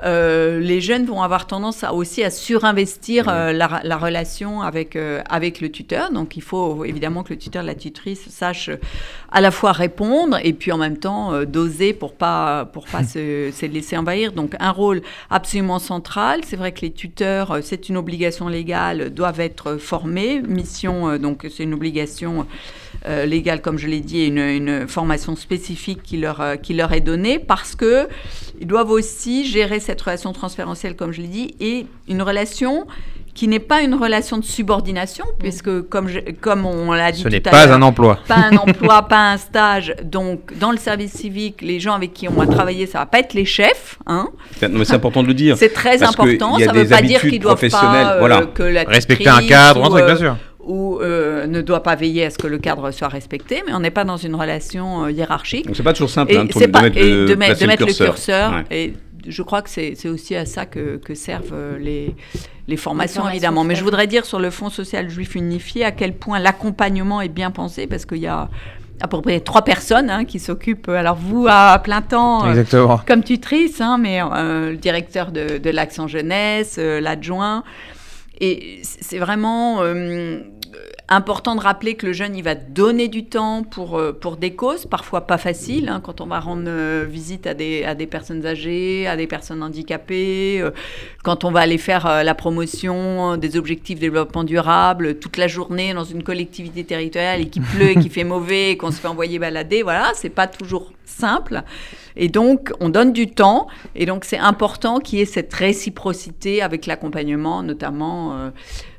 euh, les jeunes vont avoir tendance à, aussi à surinvestir euh, la, relation avec, euh, avec le tuteur. Donc il faut évidemment que le tuteur, la tutrice sache à la fois répondre et puis en même temps doser pour pas, pour pas se, se, laisser envahir. Donc un rôle absolument central. C'est vrai que les tuteurs, c'est une obligation légale, doivent être formés. Mission, donc c'est une obligation euh, légale, comme je l'ai dit, et une, formation spécifique qui leur, euh, qui leur est donnée parce que ils doivent aussi gérer cette relation transférentielle, comme je l'ai dit, et une relation qui n'est pas une relation de subordination, mm. puisque comme, comme on l'a dit Ce n'est pas un emploi. Pas un emploi, pas un stage. Donc, dans le service civique, les gens avec qui on va travailler, ça va pas être les chefs. Hein. mais c'est important de le dire. C'est très important. Ça ne veut pas dire qu'ils doivent pas euh, voilà. que la respecter un cadre, bien sûr ou euh, ne doit pas veiller à ce que le cadre soit respecté, mais on n'est pas dans une relation euh, hiérarchique. Donc c'est pas toujours simple hein, de, mettre, le, de, mettre, le curseur. Et je crois que c'est aussi à ça que, servent euh, les, les formations, évidemment. Mais je voudrais dire sur le Fonds social juif unifié à quel point l'accompagnement est bien pensé, parce qu'il y a à peu près trois personnes hein, qui s'occupent, alors vous à plein temps comme tutrice, hein, mais le directeur de, de l'action jeunesse, l'adjoint. Et c'est vraiment important de rappeler que le jeune, il va donner du temps pour, euh, pour des causes, parfois pas faciles, hein, quand on va rendre euh, visite à des, à des personnes âgées, à des personnes handicapées, euh, quand on va aller faire la promotion des objectifs de développement durable toute la journée dans une collectivité territoriale et qui pleut et qui fait mauvais et qu'on se fait envoyer balader, voilà, c'est pas toujours simple. Et donc, on donne du temps. Et donc, c'est important qu'il y ait cette réciprocité avec l'accompagnement, notamment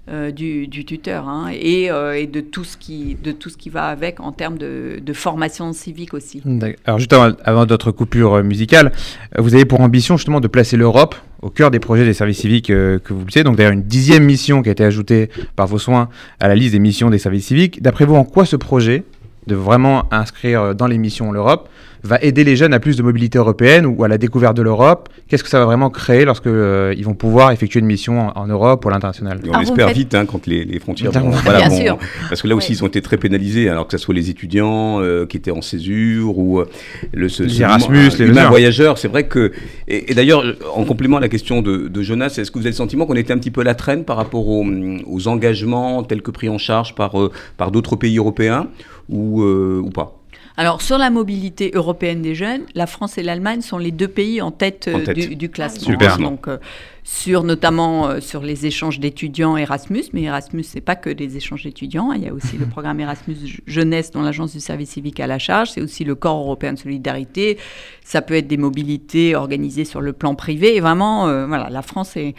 euh, du, tuteur hein, euh, et, de, tout ce qui, de tout ce qui va avec en termes de, formation civique aussi. Alors juste avant, avant notre coupure euh, musicale, vous avez pour ambition justement de placer l'Europe au cœur des projets des services civiques que vous savez. Donc d'ailleurs une dixième mission qui a été ajoutée par vos soins à la liste des missions des services civiques. D'après vous, en quoi ce projet de vraiment inscrire dans les missions l'Europe va aider les jeunes à plus de mobilité européenne ou à la découverte de l'Europe. Qu'est-ce que ça va vraiment créer lorsque euh, ils vont pouvoir effectuer une mission en, Europe ou à l'international On espère vite hein, quand les, frontières vont, voilà, Bien parce que là aussi ils ont été très pénalisés, alors que ce soit les étudiants euh, qui étaient en césure ou euh, le les Erasmus, les voyageurs. C'est vrai que et, d'ailleurs en complément à la question de, Jonas, est-ce que vous avez le sentiment qu'on était un petit peu à la traîne par rapport aux, aux engagements tels que pris en charge par par d'autres pays européens ou, ou pas? Alors, sur la mobilité européenne des jeunes, la France et l'Allemagne sont les deux pays en tête, euh, Du, classement. Super. Donc, euh, sur notamment euh, sur les échanges d'étudiants Erasmus, mais Erasmus, c'est pas que des échanges d'étudiants. Hein. Il y a aussi le programme Erasmus Jeunesse dont l'Agence du service civique a la charge. C'est aussi le corps européen de solidarité. Ça peut être des mobilités organisées sur le plan privé. Et vraiment, voilà, la France est,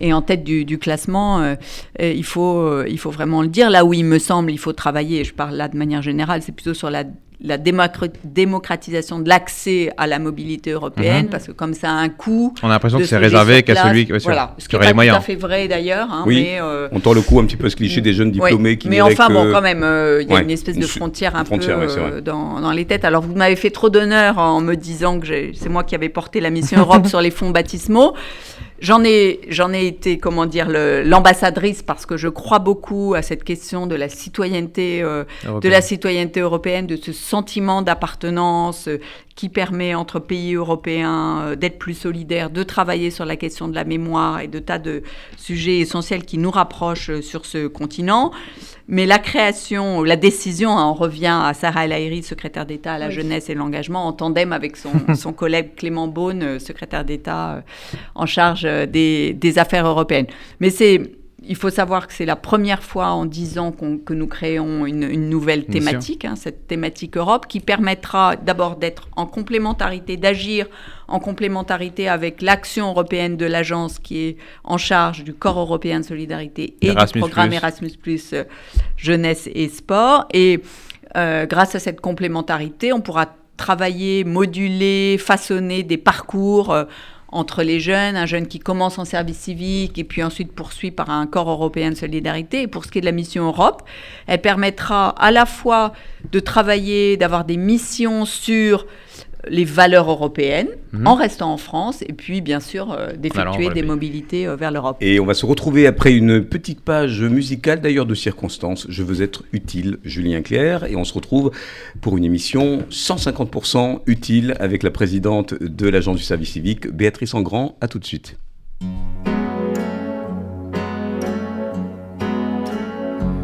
est, en tête du, du classement. il, faut, il faut vraiment le dire. Là où il me semble, il faut travailler, je parle là de manière générale, c'est plutôt sur la la démocratisation de l'accès à la mobilité européenne, mhm. parce que comme ça a un coût. On a l'impression que c'est réservé qu'à celui voilà, ce qui est pas tout à fait vrai d'ailleurs. Hein, oui, euh, on tord le coup un petit peu ce cliché des jeunes diplômés qui Mais enfin, bon, quand même, euh, il y a une espèce de frontière un peu euh, dans, dans, les têtes. Alors, vous m'avez fait trop d'honneur en me disant que c'est moi qui avais porté la mission Europe sur les fonds baptismaux J'en ai, j'en ai été, comment dire, l'ambassadrice parce que je crois beaucoup à cette question de la citoyenneté, euh, de la citoyenneté européenne, de ce sentiment d'appartenance euh, qui permet entre pays européens euh, d'être plus solidaires, de travailler sur la question de la mémoire et de tas de sujets essentiels qui nous rapprochent sur ce continent. Mais la création, la décision, hein, on revient à Sarah El Haïry, secrétaire d'État à la jeunesse et l'engagement, en tandem avec son, son collègue Clément Beaune, euh, secrétaire d'État euh, en charge euh, des, des affaires européennes. Mais c'est il faut savoir que c'est la première fois en dix ans que nous créons une, nouvelle thématique, hein, cette thématique Europe, qui permettra d'abord d'être en complémentarité, d'agir en complémentarité avec l'action européenne de l'agence qui est en charge du corps européen de solidarité et du programme Erasmus Plus euh, jeunesse et sport. Et euh, grâce à cette complémentarité, on pourra travailler, moduler, façonner des parcours. Euh, entre les jeunes, un jeune qui commence en service civique et puis ensuite poursuit par un corps européen de solidarité. Et pour ce qui est de la mission Europe, elle permettra à la fois de travailler, d'avoir des missions sur les valeurs européennes mhm. en restant en France et puis bien sûr euh, d'effectuer des mobilités euh, vers l'Europe. Et on va se retrouver après une petite page musicale d'ailleurs de circonstances. Je veux être utile, Julien Clerc, et on se retrouve pour une émission 150% utile avec la présidente de l'agence du service civique, Béatrice Engrand. À tout de suite.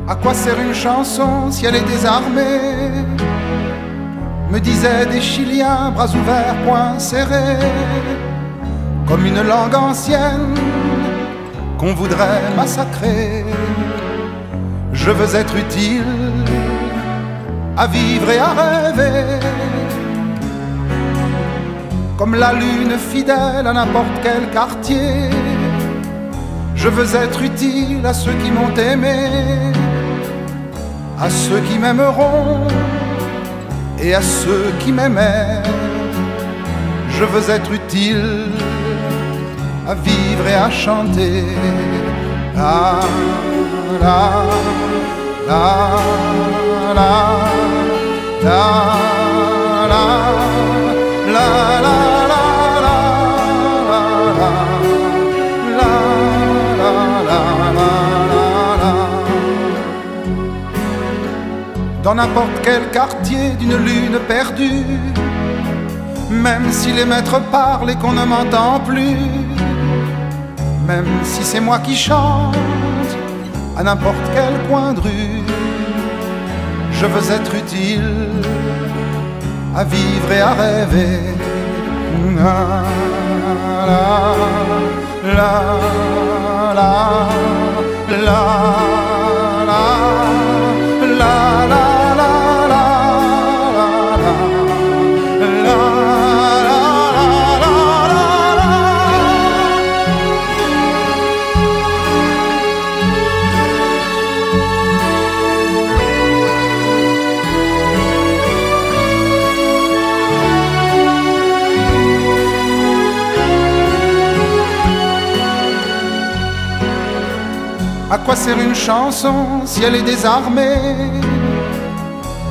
À quoi sert une chanson si elle est désarmée? Me disaient des Chiliens, bras ouverts, poings serrés, comme une langue ancienne qu'on voudrait massacrer. Je veux être utile à vivre et à rêver, comme la lune fidèle à n'importe quel quartier. Je veux être utile à ceux qui m'ont aimé, à ceux qui m'aimeront et à ceux qui m'aimaient. Je veux être utile à vivre et à chanter. La, la, la, la, la, la, la, la. Dans n'importe quel quartier d'une lune perdue. Même si les maîtres parlent et qu'on ne m'entend plus, même si c'est moi qui chante à n'importe quel coin de rue, je veux être utile à vivre et à rêver. À quoi sert une chanson si elle est désarmée?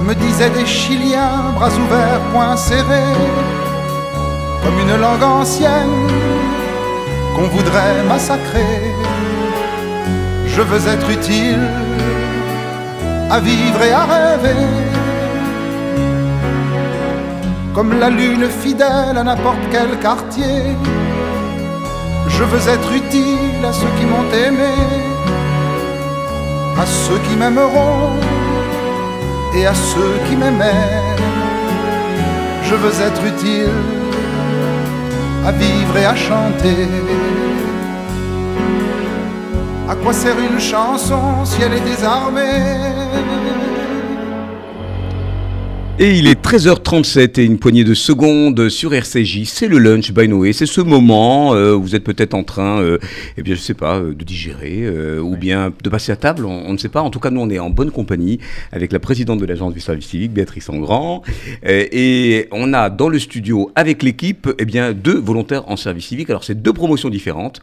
Me disaient des Chiliens, bras ouverts, poings serrés, comme une langue ancienne qu'on voudrait massacrer. Je veux être utile à vivre et à rêver, comme la lune fidèle à n'importe quel quartier. Je veux être utile à ceux qui m'ont aimé à ceux qui m'aimeront et à ceux qui m'aimaient. Je veux être utile à vivre et à chanter. À quoi sert une chanson si elle est désarmée? Et il est 13h37 et une poignée de secondes sur RCJ. C'est le lunch by Noé. C'est ce moment euh, où vous êtes peut-être en train, euh, eh bien, je sais pas, euh, de digérer ou bien de passer à table. On, ne sait pas. En tout cas, nous, on est en bonne compagnie avec la présidente de l'agence du service civique, Béatrice Engrand. et on a dans le studio, avec l'équipe, eh bien, deux volontaires en service civique. Alors, c'est deux promotions différentes.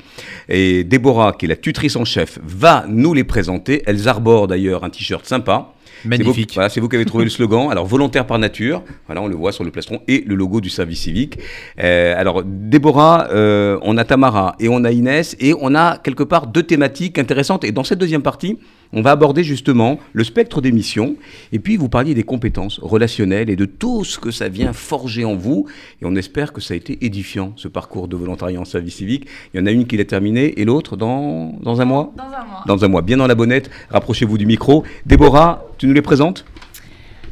Et Déborah, qui est la tutrice en chef, va nous les présenter. Elles arborent d'ailleurs un t-shirt sympa. Magnifique. Voilà, c'est vous qui avez trouvé le slogan. Alors, volontaire par nature, voilà, on le voit sur le plastron, et le logo du service civique. Euh, alors, Déborah, euh, on a Tamara et on a Inès, et on a quelque part deux thématiques intéressantes. Et dans cette deuxième partie, on va aborder justement le spectre des missions, et puis vous parliez des compétences relationnelles et de tout ce que ça vient forger en vous. Et on espère que ça a été édifiant, ce parcours de volontariat en service civique. Il y en a une qui l'a terminée, et l'autre dans, dans un mois? Dans un mois. Dans un mois, bien dans la bonnette. Rapprochez-vous du micro. Déborah, tu nous les présentes?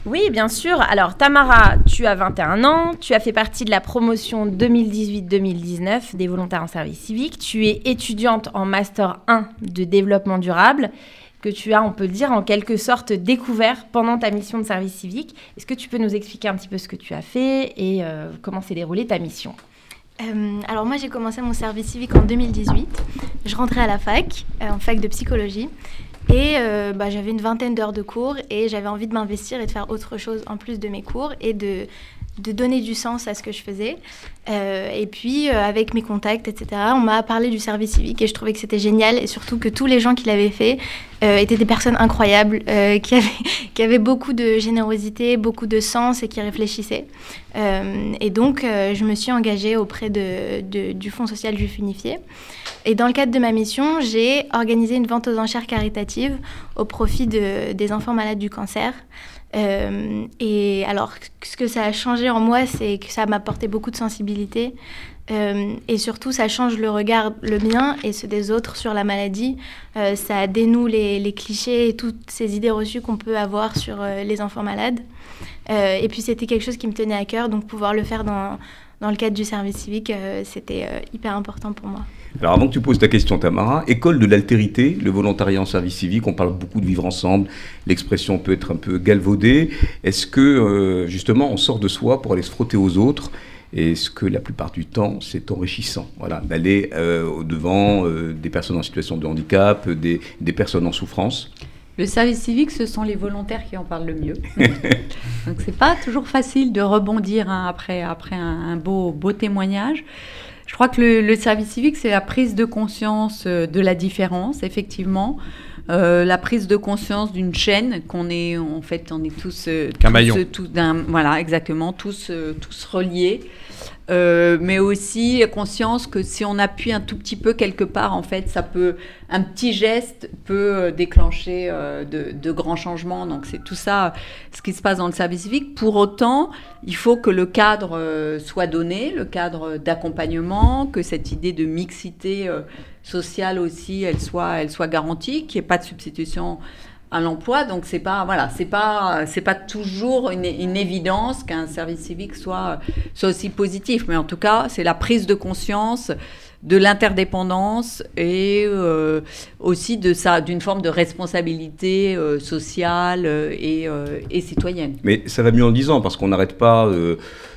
Oui, bien sûr. Alors, Tamara, tu as 21 ans, tu as fait partie de la promotion 2018-2019 des volontaires en service civique. Tu es étudiante en Master 1 de développement durable que tu as, on peut le dire, en quelque sorte découvert pendant ta mission de service civique. Est-ce que tu peux nous expliquer un petit peu ce que tu as fait et euh, comment s'est déroulée ta mission? Euh, alors moi j'ai commencé mon service civique en 2018. Je rentrais à la fac, euh, en fac de psychologie. Et bah, j'avais une vingtaine d'heures de cours et j'avais envie de m'investir et de faire autre chose en plus de mes cours et de, de donner du sens à ce que je faisais. Euh, et puis euh, avec mes contacts, etc., on m'a parlé du service civique et je trouvais que c'était génial et surtout que tous les gens qui l'avaient fait euh, étaient des personnes incroyables, qui, avaient, beaucoup de générosité, beaucoup de sens et qui réfléchissaient. Et donc je me suis engagée auprès de- du Fonds social juif unifié. Et dans le cadre de ma mission, j'ai organisé une vente aux enchères caritative au profit de- des enfants malades du cancer. Euh, et alors, ce que ça a changé en moi, c'est que ça m'a apporté beaucoup de sensibilité. Euh, et surtout, ça change le regard, le mien et ceux des autres sur la maladie. Euh, ça dénoue les, les clichés et toutes ces idées reçues qu'on peut avoir sur les enfants malades. Et puis, c'était quelque chose qui me tenait à cœur, donc pouvoir le faire dans, dans le cadre du service civique, euh, c'était euh, hyper important pour moi. Alors avant que tu poses ta question, Tamara, école de l'altérité, le volontariat en service civique, on parle beaucoup de vivre ensemble, l'expression peut être un peu galvaudée. Est-ce que euh, justement on sort de soi pour aller se frotter aux autres? Et Est-ce que la plupart du temps c'est enrichissant? Voilà, d'aller au-devant euh, des personnes en situation de handicap, des personnes en souffrance Le service civique, ce sont les volontaires qui en parlent le mieux. Donc c'est pas toujours facile de rebondir hein, après, après un, un beau, beau témoignage. Je crois que le, le service civique, c'est la prise de conscience euh, de la différence, effectivement. Euh, la prise de conscience d'une chaîne qu'on est, en fait, on est tous, euh, Qu'un tous, euh, tous d'un- voilà, exactement, tous, euh, tous reliés. Euh, mais aussi conscience que si on appuie un tout petit peu quelque part, en fait, ça peut, un petit geste peut euh, déclencher euh, de, grands changements. Donc c'est tout ça, ce qui se passe dans le service civique. Pour autant, il faut que le cadre soit donné, le cadre d'accompagnement, que cette idée de mixité sociale aussi, elle soit, elle soit garantie, qu'il n'y ait pas de substitution à l'emploi. Donc c'est pas voilà, c'est pas c'est pas toujours une, évidence qu'un service civique soit soit aussi positif, mais en tout cas c'est la prise de conscience de l'interdépendance et euh, aussi de ça d'une forme de responsabilité euh, sociale euh, et, et citoyenne. Mais ça va mieux en disant, parce qu'on n'arrête pas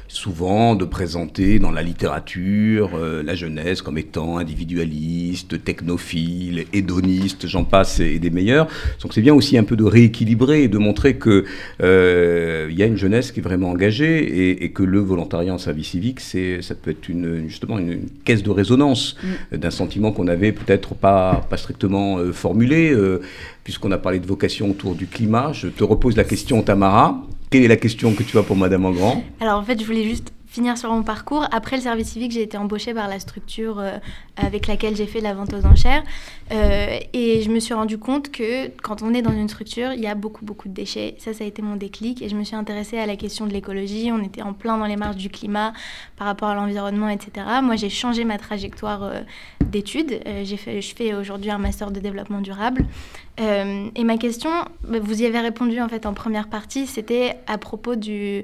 souvent de présenter dans la littérature euh, la jeunesse comme étant individualiste, technophile, hédoniste, j'en passe et des meilleurs. Donc c'est bien aussi un peu de rééquilibrer et de montrer que euh, il y a une jeunesse qui est vraiment engagée et, et que le volontariat en service civique, c'est ça peut être une, justement une, une caisse de résonance euh, d'un sentiment qu'on avait peut-être pas, pas strictement euh, formulé. euh, Puisqu'on a parlé de vocation autour du climat, je te repose la question, Tamara. Quelle est la question que tu as pour Madame Engrand? Alors en fait, je voulais juste finir sur mon parcours. Après le service civique, j'ai été embauchée par la structure euh, avec laquelle j'ai fait la vente aux enchères. Euh, et je me suis rendu compte que quand on est dans une structure, il y a beaucoup, beaucoup de déchets. Ça, ça a été mon déclic. Et je me suis intéressée à la question de l'écologie. On était en plein dans les marges du climat par rapport à l'environnement, etc. Moi, j'ai changé ma trajectoire euh, d'études. Euh, fait, je fais aujourd'hui un master de développement durable. Et ma question, bah, vous y avez répondu en fait en première partie, c'était à propos du...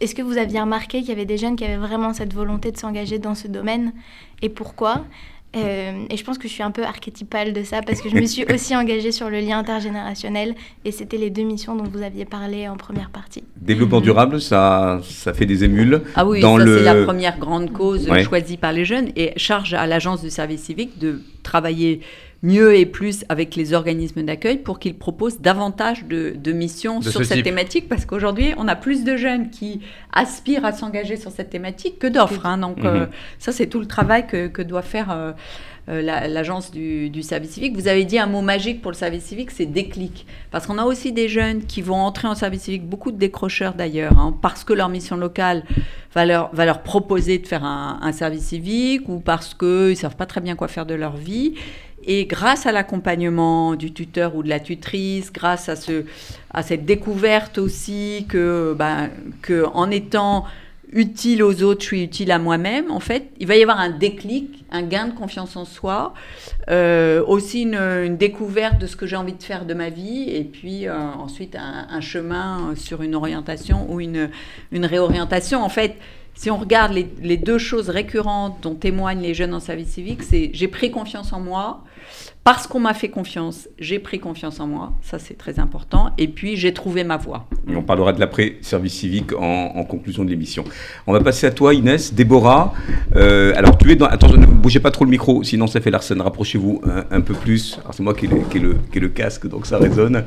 Est-ce que vous aviez remarqué qu'il y avait des jeunes qui avaient vraiment cette volonté de s'engager dans ce domaine et pourquoi? Euh, Et je pense que je suis un peu archétypale de ça parce que je me suis aussi engagée sur le lien intergénérationnel et c'était les deux missions dont vous aviez parlé en première partie. Développement durable, ça, ça fait des émules. Ah oui, Dans ça le- c'est la première grande cause Ouais. choisie par les jeunes et charge à l'agence du service civique de travailler mieux et plus avec les organismes d'accueil pour qu'ils proposent davantage de, de missions De sur ce cette type. thématique parce qu'aujourd'hui on a plus de jeunes qui aspirent à s'engager sur cette thématique que d'offres. hein. donc Mhm. euh, ça c'est tout le travail que, que doit faire euh, euh, l'agence du, service civique. Vous avez dit un mot magique pour le service civique, c'est déclic. Parce qu'on a aussi des jeunes qui vont entrer en service civique, beaucoup de décrocheurs d'ailleurs, hein, parce que leur mission locale va leur, va leur proposer de faire un, un service civique ou parce qu'ils ne savent pas très bien quoi faire de leur vie. Et grâce à l'accompagnement du tuteur ou de la tutrice, grâce à, ce, à cette découverte aussi ben, que en étant utile aux autres, je suis utile à moi-même, en fait, il va y avoir un déclic, un gain de confiance en soi, euh, aussi une, découverte de ce que j'ai envie de faire de ma vie, et puis euh, ensuite un, chemin sur une orientation ou une, une réorientation. En fait, si on regarde les, deux choses récurrentes dont témoignent les jeunes en service civique, c'est j'ai pris confiance en moi, parce qu'on m'a fait confiance, j'ai pris confiance en moi, ça c'est très important, et puis j'ai trouvé ma voie. on parlera de l'après-service civique en, conclusion de l'émission. On va passer à toi Inès, Déborah. Euh, alors tu es dans... Attends, ne bougez pas trop le micro, sinon ça fait l'arsène, rapprochez-vous un, peu plus. Alors c'est moi qui ai, le, le, casque, donc ça résonne.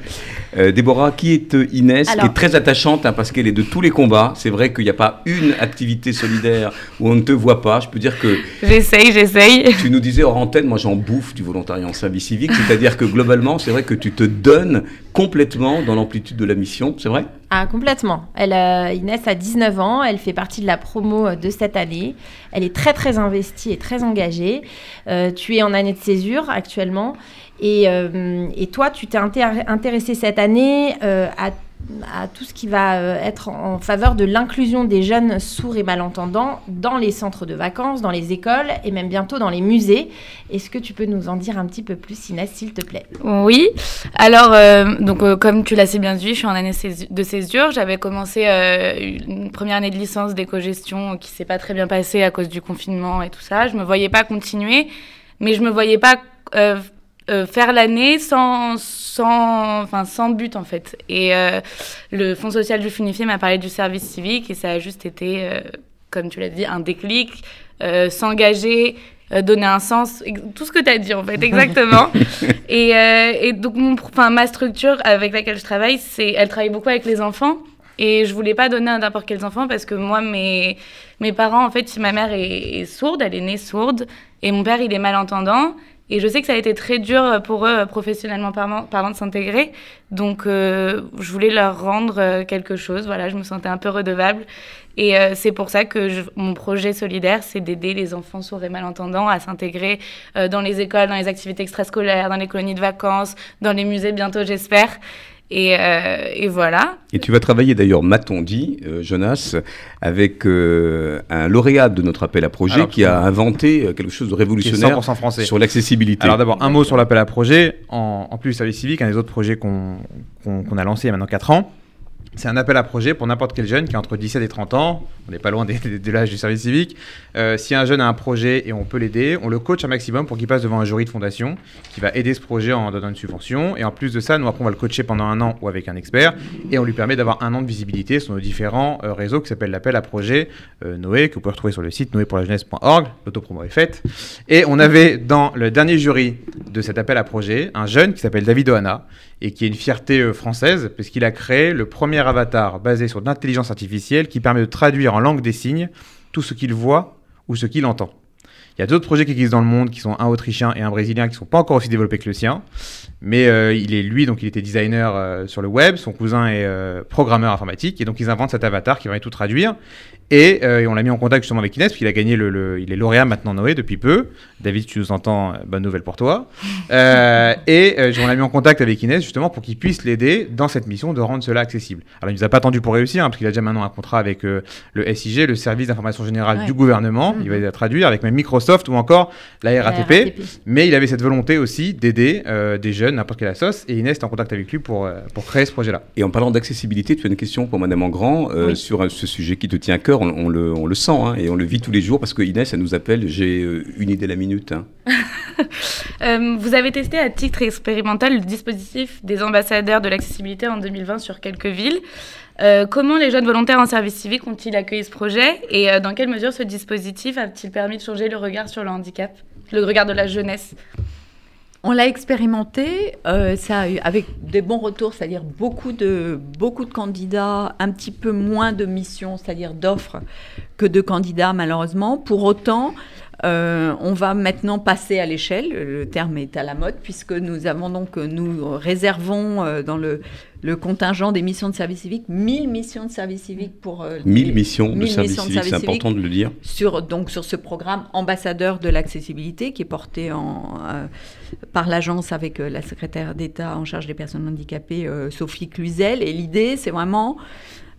Euh, Déborah, qui est euh, Inès, qui est très attachante, hein, parce qu'elle est de tous les combats. C'est vrai qu'il n'y a pas une activité solidaire où on ne te voit pas. Je peux dire que... J'essaye, j'essaye. Tu nous disais hors antenne, moi j'en bouffe du volontariat en civique, c'est-à-dire que globalement, c'est vrai que tu te donnes complètement dans l'amplitude de la mission, c'est vrai? Ah, complètement. Elle, euh, Inès a 19 ans, elle fait partie de la promo euh, de cette année. Elle est très très investie et très engagée. Euh, tu es en année de césure actuellement. Et, et toi, tu t'es intéressé cette année à à tout ce qui va euh, être en faveur de l'inclusion des jeunes sourds et malentendants dans les centres de vacances, dans les écoles et même bientôt dans les musées. Est-ce que tu peux nous en dire un petit peu plus, Inès, s'il te plaît? Oui. Alors, euh, donc, euh, comme tu l'as si bien dit, je suis en année de césure. J'avais commencé une première année de licence d'éco-gestion qui s'est pas très bien passée à cause du confinement et tout ça. Je me voyais pas continuer, mais je me voyais pas euh, faire l'année sans, sans, enfin, sans but en fait. Et euh, le Fonds social du Funifié m'a parlé du service civique et ça a juste été, euh, comme tu l'as dit, un déclic, s'engager, donner un sens, tout ce que tu as dit en fait, exactement. et, et, donc mon, ma structure avec laquelle je travaille, c'est, elle travaille beaucoup avec les enfants. Et je voulais pas donner à n'importe quels enfants parce que moi, mes, mes parents, en fait, ma mère est, est sourde, elle est née sourde, et mon père, il est malentendant. Et je sais que ça a été très dur pour eux, professionnellement parlant, de s'intégrer. Donc, euh, je voulais leur rendre euh, quelque chose. Voilà, je me sentais un peu redevable. Et euh, c'est pour ça que mon projet solidaire, c'est d'aider les enfants sourds et malentendants à s'intégrer dans les écoles, dans les activités extrascolaires, dans les colonies de vacances, dans les musées bientôt, j'espère. Euh, et, voilà. Et tu vas travailler d'ailleurs, m'a-t-on dit, euh, Jonas, avec euh, un lauréat de notre appel à projet qui a inventé quelque chose de révolutionnaire sur l'accessibilité. Alors d'abord, un mot sur l'appel à projet. En, en, plus, Service Civique, un des autres projets qu'on a lancé il y a maintenant 4 ans, c'est un appel à projet pour n'importe quel jeune qui a entre 17 et 30 ans. On n'est pas loin de l'âge du service civique. Euh, si un jeune a un projet et on peut l'aider, on le coach un maximum pour qu'il passe devant un jury de fondation qui va aider ce projet en donnant une subvention. Et en plus de ça, nous après on va le coacher pendant un an ou avec un expert et on lui permet d'avoir un an de visibilité sur nos différents euh, réseaux qui s'appellent l'appel à projet euh, Noé que vous pouvez retrouver sur le site noépourlajeunesse.org. L'autopromo est faite. Et on avait dans le dernier jury de cet appel à projet un jeune qui s'appelle David Ohana et qui est une fierté française parce qu'il a créé le premier avatar basé sur l'intelligence artificielle qui permet de traduire en langue des signes tout ce qu'il voit ou ce qu'il entend. Il y a d'autres projets qui existent dans le monde, qui sont un autrichien et un brésilien, qui ne sont pas encore aussi développés que le sien. Mais euh, il est lui, donc il était designer euh, sur le web, son cousin est euh, programmeur informatique, et donc ils inventent cet avatar qui va tout traduire. Et, on l'a mis en contact justement avec Inès, parce qu'il a gagné le, il est lauréat maintenant Noé depuis peu. David, tu nous entends, bonne nouvelle pour toi. et on l'a mis en contact avec Inès justement pour qu'il puisse l'aider dans cette mission de rendre cela accessible. Alors il nous a pas attendu pour réussir, hein, parce qu'il a déjà maintenant un contrat avec le SIG, le service d'information générale du gouvernement. Il va mhm. traduire avec même Microsoft ou encore la RATP. Mais il avait cette volonté aussi d'aider des jeunes n'importe quelle sauce. Et Inès est en contact avec lui pour, euh, pour créer ce projet-là. Et en parlant d'accessibilité, tu as une question pour Madame Engrand euh, sur euh, ce sujet qui te tient à cœur. On, le, on, le, sent hein, et on le vit tous les jours parce que Inès, elle nous appelle. J'ai une idée la minute. Hein. vous avez testé à titre expérimental le dispositif des ambassadeurs de l'accessibilité en 2020 sur quelques villes. comment les jeunes volontaires en service civique ont-ils accueilli ce projet et dans quelle mesure ce dispositif a-t-il permis de changer le regard sur le handicap, le regard de la jeunesse? On l'a expérimenté, euh, ça avec des bons retours, c'est-à-dire beaucoup de, beaucoup de candidats, un petit peu moins de missions, c'est-à-dire d'offres que de candidats malheureusement. Pour autant, Euh, on va maintenant passer à l'échelle. Le terme est à la mode puisque nous avons donc nous réservons euh, dans le, le, contingent des missions de service civique 1000 missions de service civique pour 1000 missions de service civique. C'est important de le dire. Sur donc sur ce programme ambassadeur de l'accessibilité qui est porté en, par l'agence avec la secrétaire d'État en charge des personnes handicapées Sophie Cluzel. Et l'idée, c'est vraiment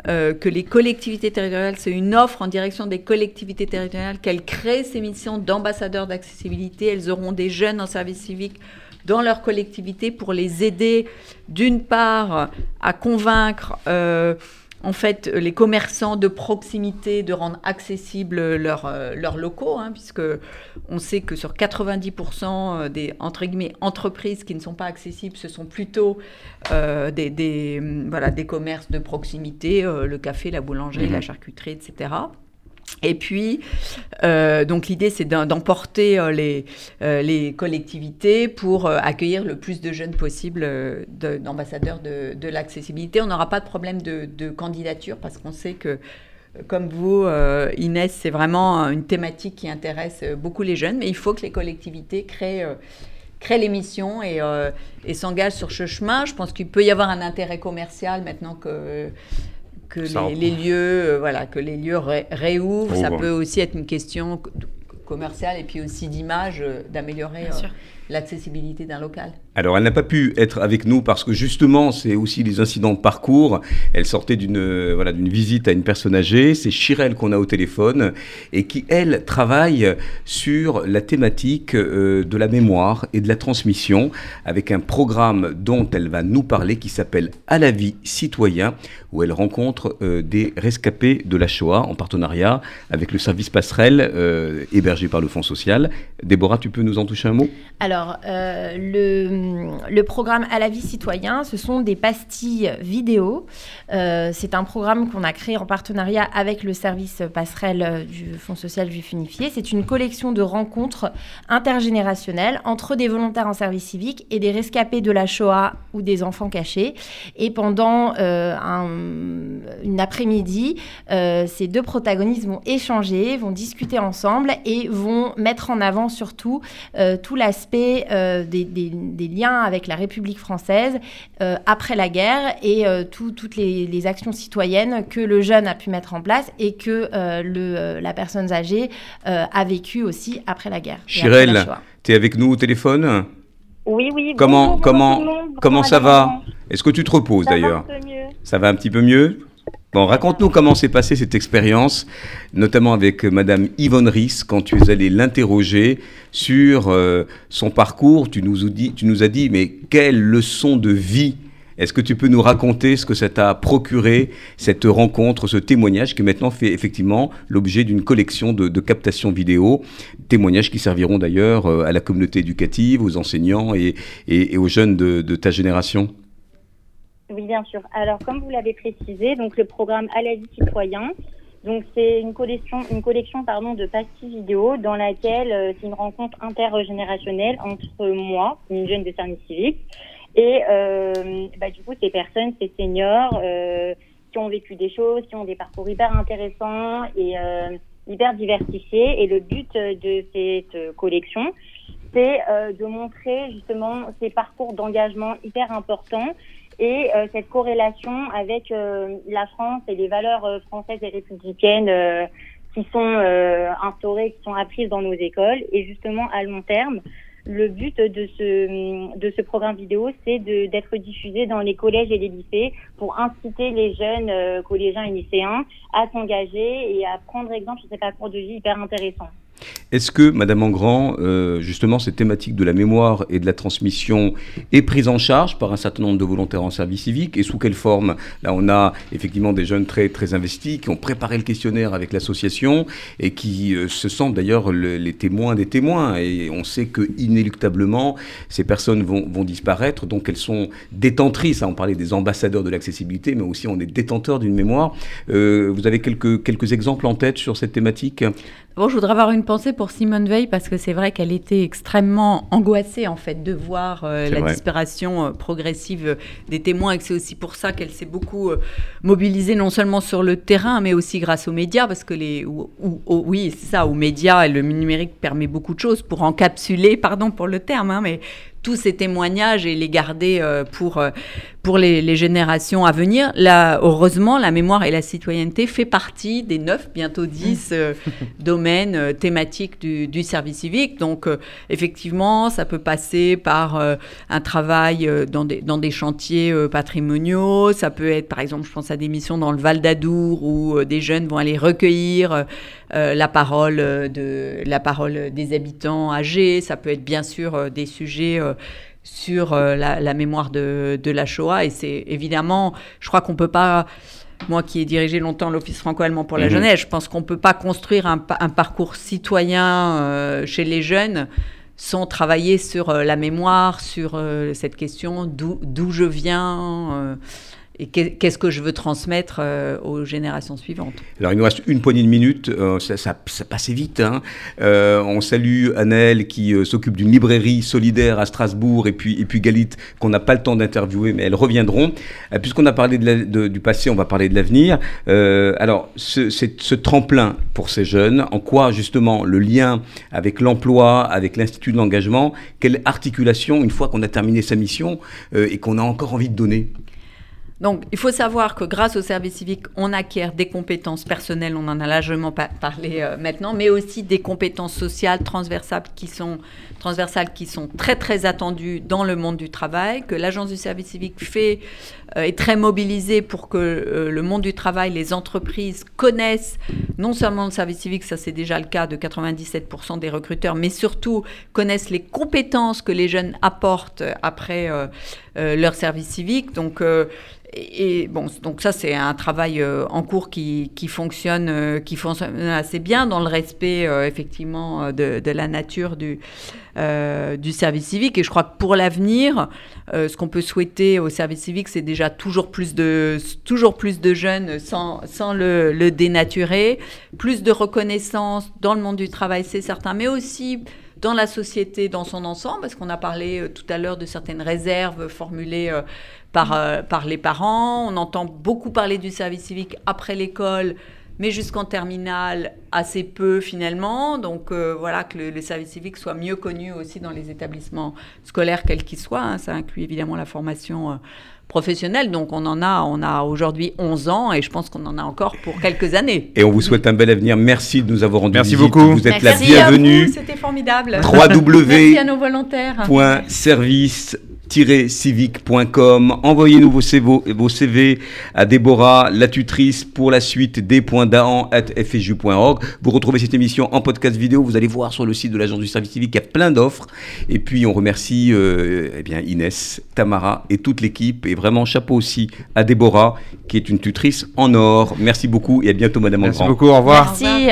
euh, que les collectivités territoriales, c'est une offre en direction des collectivités territoriales, qu'elles créent ces missions d'ambassadeurs d'accessibilité. Elles auront des jeunes en service civique dans leur collectivité pour les aider, d'une part, à convaincre euh, en fait, les commerçants de proximité de rendre accessibles leurs euh, leurs locaux, hein, puisque on sait que sur 90% des entre guillemets entreprises qui ne sont pas accessibles, ce sont plutôt euh, des, des, voilà des commerces de proximité, euh, le café, la boulangerie, la mhm. charcuterie, etc. Et puis, euh, donc l'idée, c'est d'emporter euh, les, euh, les, collectivités pour accueillir le plus de jeunes possible d'ambassadeurs de, l'accessibilité. On n'aura pas de problème de, candidature parce qu'on sait que, comme vous, Inès, c'est vraiment une thématique qui intéresse beaucoup les jeunes, mais il faut que les collectivités créent créent l'émission et, et s'engagent sur ce chemin. Je pense qu'il peut y avoir un intérêt commercial maintenant que que les, lieux, euh, voilà, que les lieux réouvrent. Ça peut aussi être une question commerciale et puis aussi d'image, euh, d'améliorer euh, l'accessibilité d'un local. Alors, elle n'a pas pu être avec nous parce que justement, c'est aussi les incidents de parcours. Elle sortait d'une euh, voilà, visite à une personne âgée. C'est Chirel qu'on a au téléphone et qui, elle, travaille sur la thématique euh, de la mémoire et de la transmission avec un programme dont elle va nous parler qui s'appelle À la vie citoyen, où elle rencontre euh, des rescapés de la Shoah en partenariat avec le service passerelle hébergé par le Fonds social. Déborah, tu peux nous en toucher un mot? Alors, le le programme À la vie citoyen, ce sont des pastilles vidéo. Euh, c'est un programme qu'on a créé en partenariat avec le service passerelle du Fonds social juif unifié. C'est une collection de rencontres intergénérationnelles entre des volontaires en service civique et des rescapés de la Shoah ou des enfants cachés. Et pendant euh, un, une après-midi, euh, ces deux protagonistes vont échanger, vont discuter ensemble et vont mettre en avant surtout tout l'aspect des liens avec la République française euh, après la guerre et euh, toutes les, actions citoyennes que le jeune a pu mettre en place et que euh, le, la personne âgée a vécu aussi après la guerre. Chirel, tu es avec nous au téléphone? Oui, oui. Comment, comment, comment ça va Est-ce que tu te reposes d'ailleurs? Ça va un petit peu mieux? Bon, raconte-nous comment s'est passée cette expérience, notamment avec euh, Madame Yvonne Ries, quand tu es allé l'interroger sur euh, son parcours. Tu nous, dit, tu nous as dit, mais quelle leçon de vie. Est-ce que tu peux nous raconter ce que ça t'a procuré, cette rencontre, ce témoignage qui maintenant fait effectivement l'objet d'une collection de, captations vidéo, témoignages qui serviront d'ailleurs euh, à la communauté éducative, aux enseignants et, aux jeunes de ta génération oui, bien sûr. Alors, comme vous l'avez précisé, donc le programme À la vie citoyen, donc c'est une collection, une collection pardon, de pastilles vidéo dans laquelle euh, c'est une rencontre intergénérationnelle entre moi, une jeune de service civique, et euh, bah, du coup ces personnes, ces seniors euh, qui ont vécu des choses, qui ont des parcours hyper intéressants et hyper diversifiés. Et le but de cette collection, c'est de montrer justement ces parcours d'engagement hyper importants et euh, cette corrélation avec euh, la France et les valeurs euh, françaises et républicaines qui sont instaurées, qui sont apprises dans nos écoles. Et justement, à long terme, le but de ce, de ce programme vidéo, c'est d'être diffusé dans les collèges et les lycées pour inciter les jeunes collégiens et lycéens à s'engager et à prendre exemple sur ces parcours de vie hyper intéressants. Est-ce que, Madame Engrand, euh, justement, cette thématique de la mémoire et de la transmission est prise en charge par un certain nombre de volontaires en service civique Et sous quelle forme? Là, on a effectivement des jeunes très, très investis qui ont préparé le questionnaire avec l'association et qui euh, se sentent d'ailleurs les témoins des témoins. Et on sait que, inéluctablement, ces personnes vont, disparaître. Donc, elles sont détentrices. On parlait des ambassadeurs de l'accessibilité, mais aussi on est détenteurs d'une mémoire. Euh, vous avez quelques, quelques exemples en tête sur cette thématique? Bon, je voudrais avoir une pensée pour Simone Veil parce que c'est vrai qu'elle était extrêmement angoissée en fait de voir euh, la disparition euh, progressive des témoins et que c'est aussi pour ça qu'elle s'est beaucoup euh, mobilisée non seulement sur le terrain mais aussi grâce aux médias parce que les oui c'est ça aux médias et le numérique permet beaucoup de choses pour encapsuler pardon pour le terme hein, mais tous ces témoignages et les garder euh, pour, euh, pour les, générations à venir. Là, heureusement, la mémoire et la citoyenneté fait partie des neuf, bientôt dix euh, domaines thématiques du, service civique. Donc, effectivement, ça peut passer par un travail dans, des, dans des chantiers patrimoniaux. Ça peut être, par exemple, je pense à des missions dans le Val d'Adour où des jeunes vont aller recueillir la, parole de, la parole des habitants âgés. Ça peut être, bien sûr, des sujets euh, sur euh, la, mémoire de, la Shoah. Et c'est évidemment, je crois qu'on peut pas moi qui ai dirigé longtemps l'Office franco-allemand pour la mhm. jeunesse, je pense qu'on ne peut pas construire un, parcours citoyen euh, chez les jeunes sans travailler sur la mémoire, sur cette question d'où je viens et qu'est-ce que je veux transmettre euh, aux générations suivantes? Alors il nous reste une poignée de minutes, euh, ça, ça, passait vite. Hein. Euh, on salue Annelle qui s'occupe d'une librairie solidaire à Strasbourg et puis, Galit qu'on n'a pas le temps d'interviewer mais elles reviendront. Puisqu'on a parlé du passé, on va parler de l'avenir. alors ce, ce tremplin pour ces jeunes, en quoi justement le lien avec l'emploi, avec l'Institut de l'engagement, quelle articulation une fois qu'on a terminé sa mission et qu'on a encore envie de donner? Donc, il faut savoir que grâce au service civique, on acquiert des compétences personnelles, on en a largement parlé euh, maintenant, mais aussi des compétences sociales transversales qui sont transversales qui sont très très attendues dans le monde du travail, que l'agence du service civique fait euh, est très mobilisée pour que euh, le monde du travail, les entreprises connaissent non seulement le service civique, ça c'est déjà le cas de 97% des recruteurs, mais surtout connaissent les compétences que les jeunes apportent après leur service civique. Donc et, bon, donc ça c'est un travail euh, en cours qui, qui fonctionne, euh, qui fonctionne assez bien dans le respect euh, effectivement de, la nature du, du service civique. Et je crois que pour l'avenir, ce qu'on peut souhaiter au service civique, c'est déjà toujours plus de, toujours plus de jeunes sans, sans le dénaturer, plus de reconnaissance dans le monde du travail, c'est certain, mais aussi dans la société dans son ensemble, parce qu'on a parlé tout à l'heure de certaines réserves formulées par, euh, par les parents. On entend beaucoup parler du service civique après l'école, mais jusqu'en terminale, assez peu finalement. Donc euh, voilà, que le, service civique soit mieux connu aussi dans les établissements scolaires, quels qu'ils soient. Hein. Ça inclut évidemment la formation. Euh, professionnelle. Donc on en a, on a aujourd'hui 11 ans et je pense qu'on en a encore pour quelques années. Et on vous souhaite un bel avenir. Merci de nous avoir rendu Merci beaucoup. Vous êtes la bienvenue. C'était formidable. www. Merci à nos volontaires. Service civique.com. Envoyez-nous vos CV, vos CV à Déborah, la tutrice, pour la suite des.daan.fju.org. Vous retrouvez cette émission en podcast vidéo. Vous allez voir sur le site de l'Agence du service civique, il y a plein d'offres. Et puis, on remercie euh, eh bien, Inès, Tamara et toute l'équipe. Et vraiment, chapeau aussi à Déborah, qui est une tutrice en or. Merci beaucoup et à bientôt, Madame Merci beaucoup, au revoir. Merci.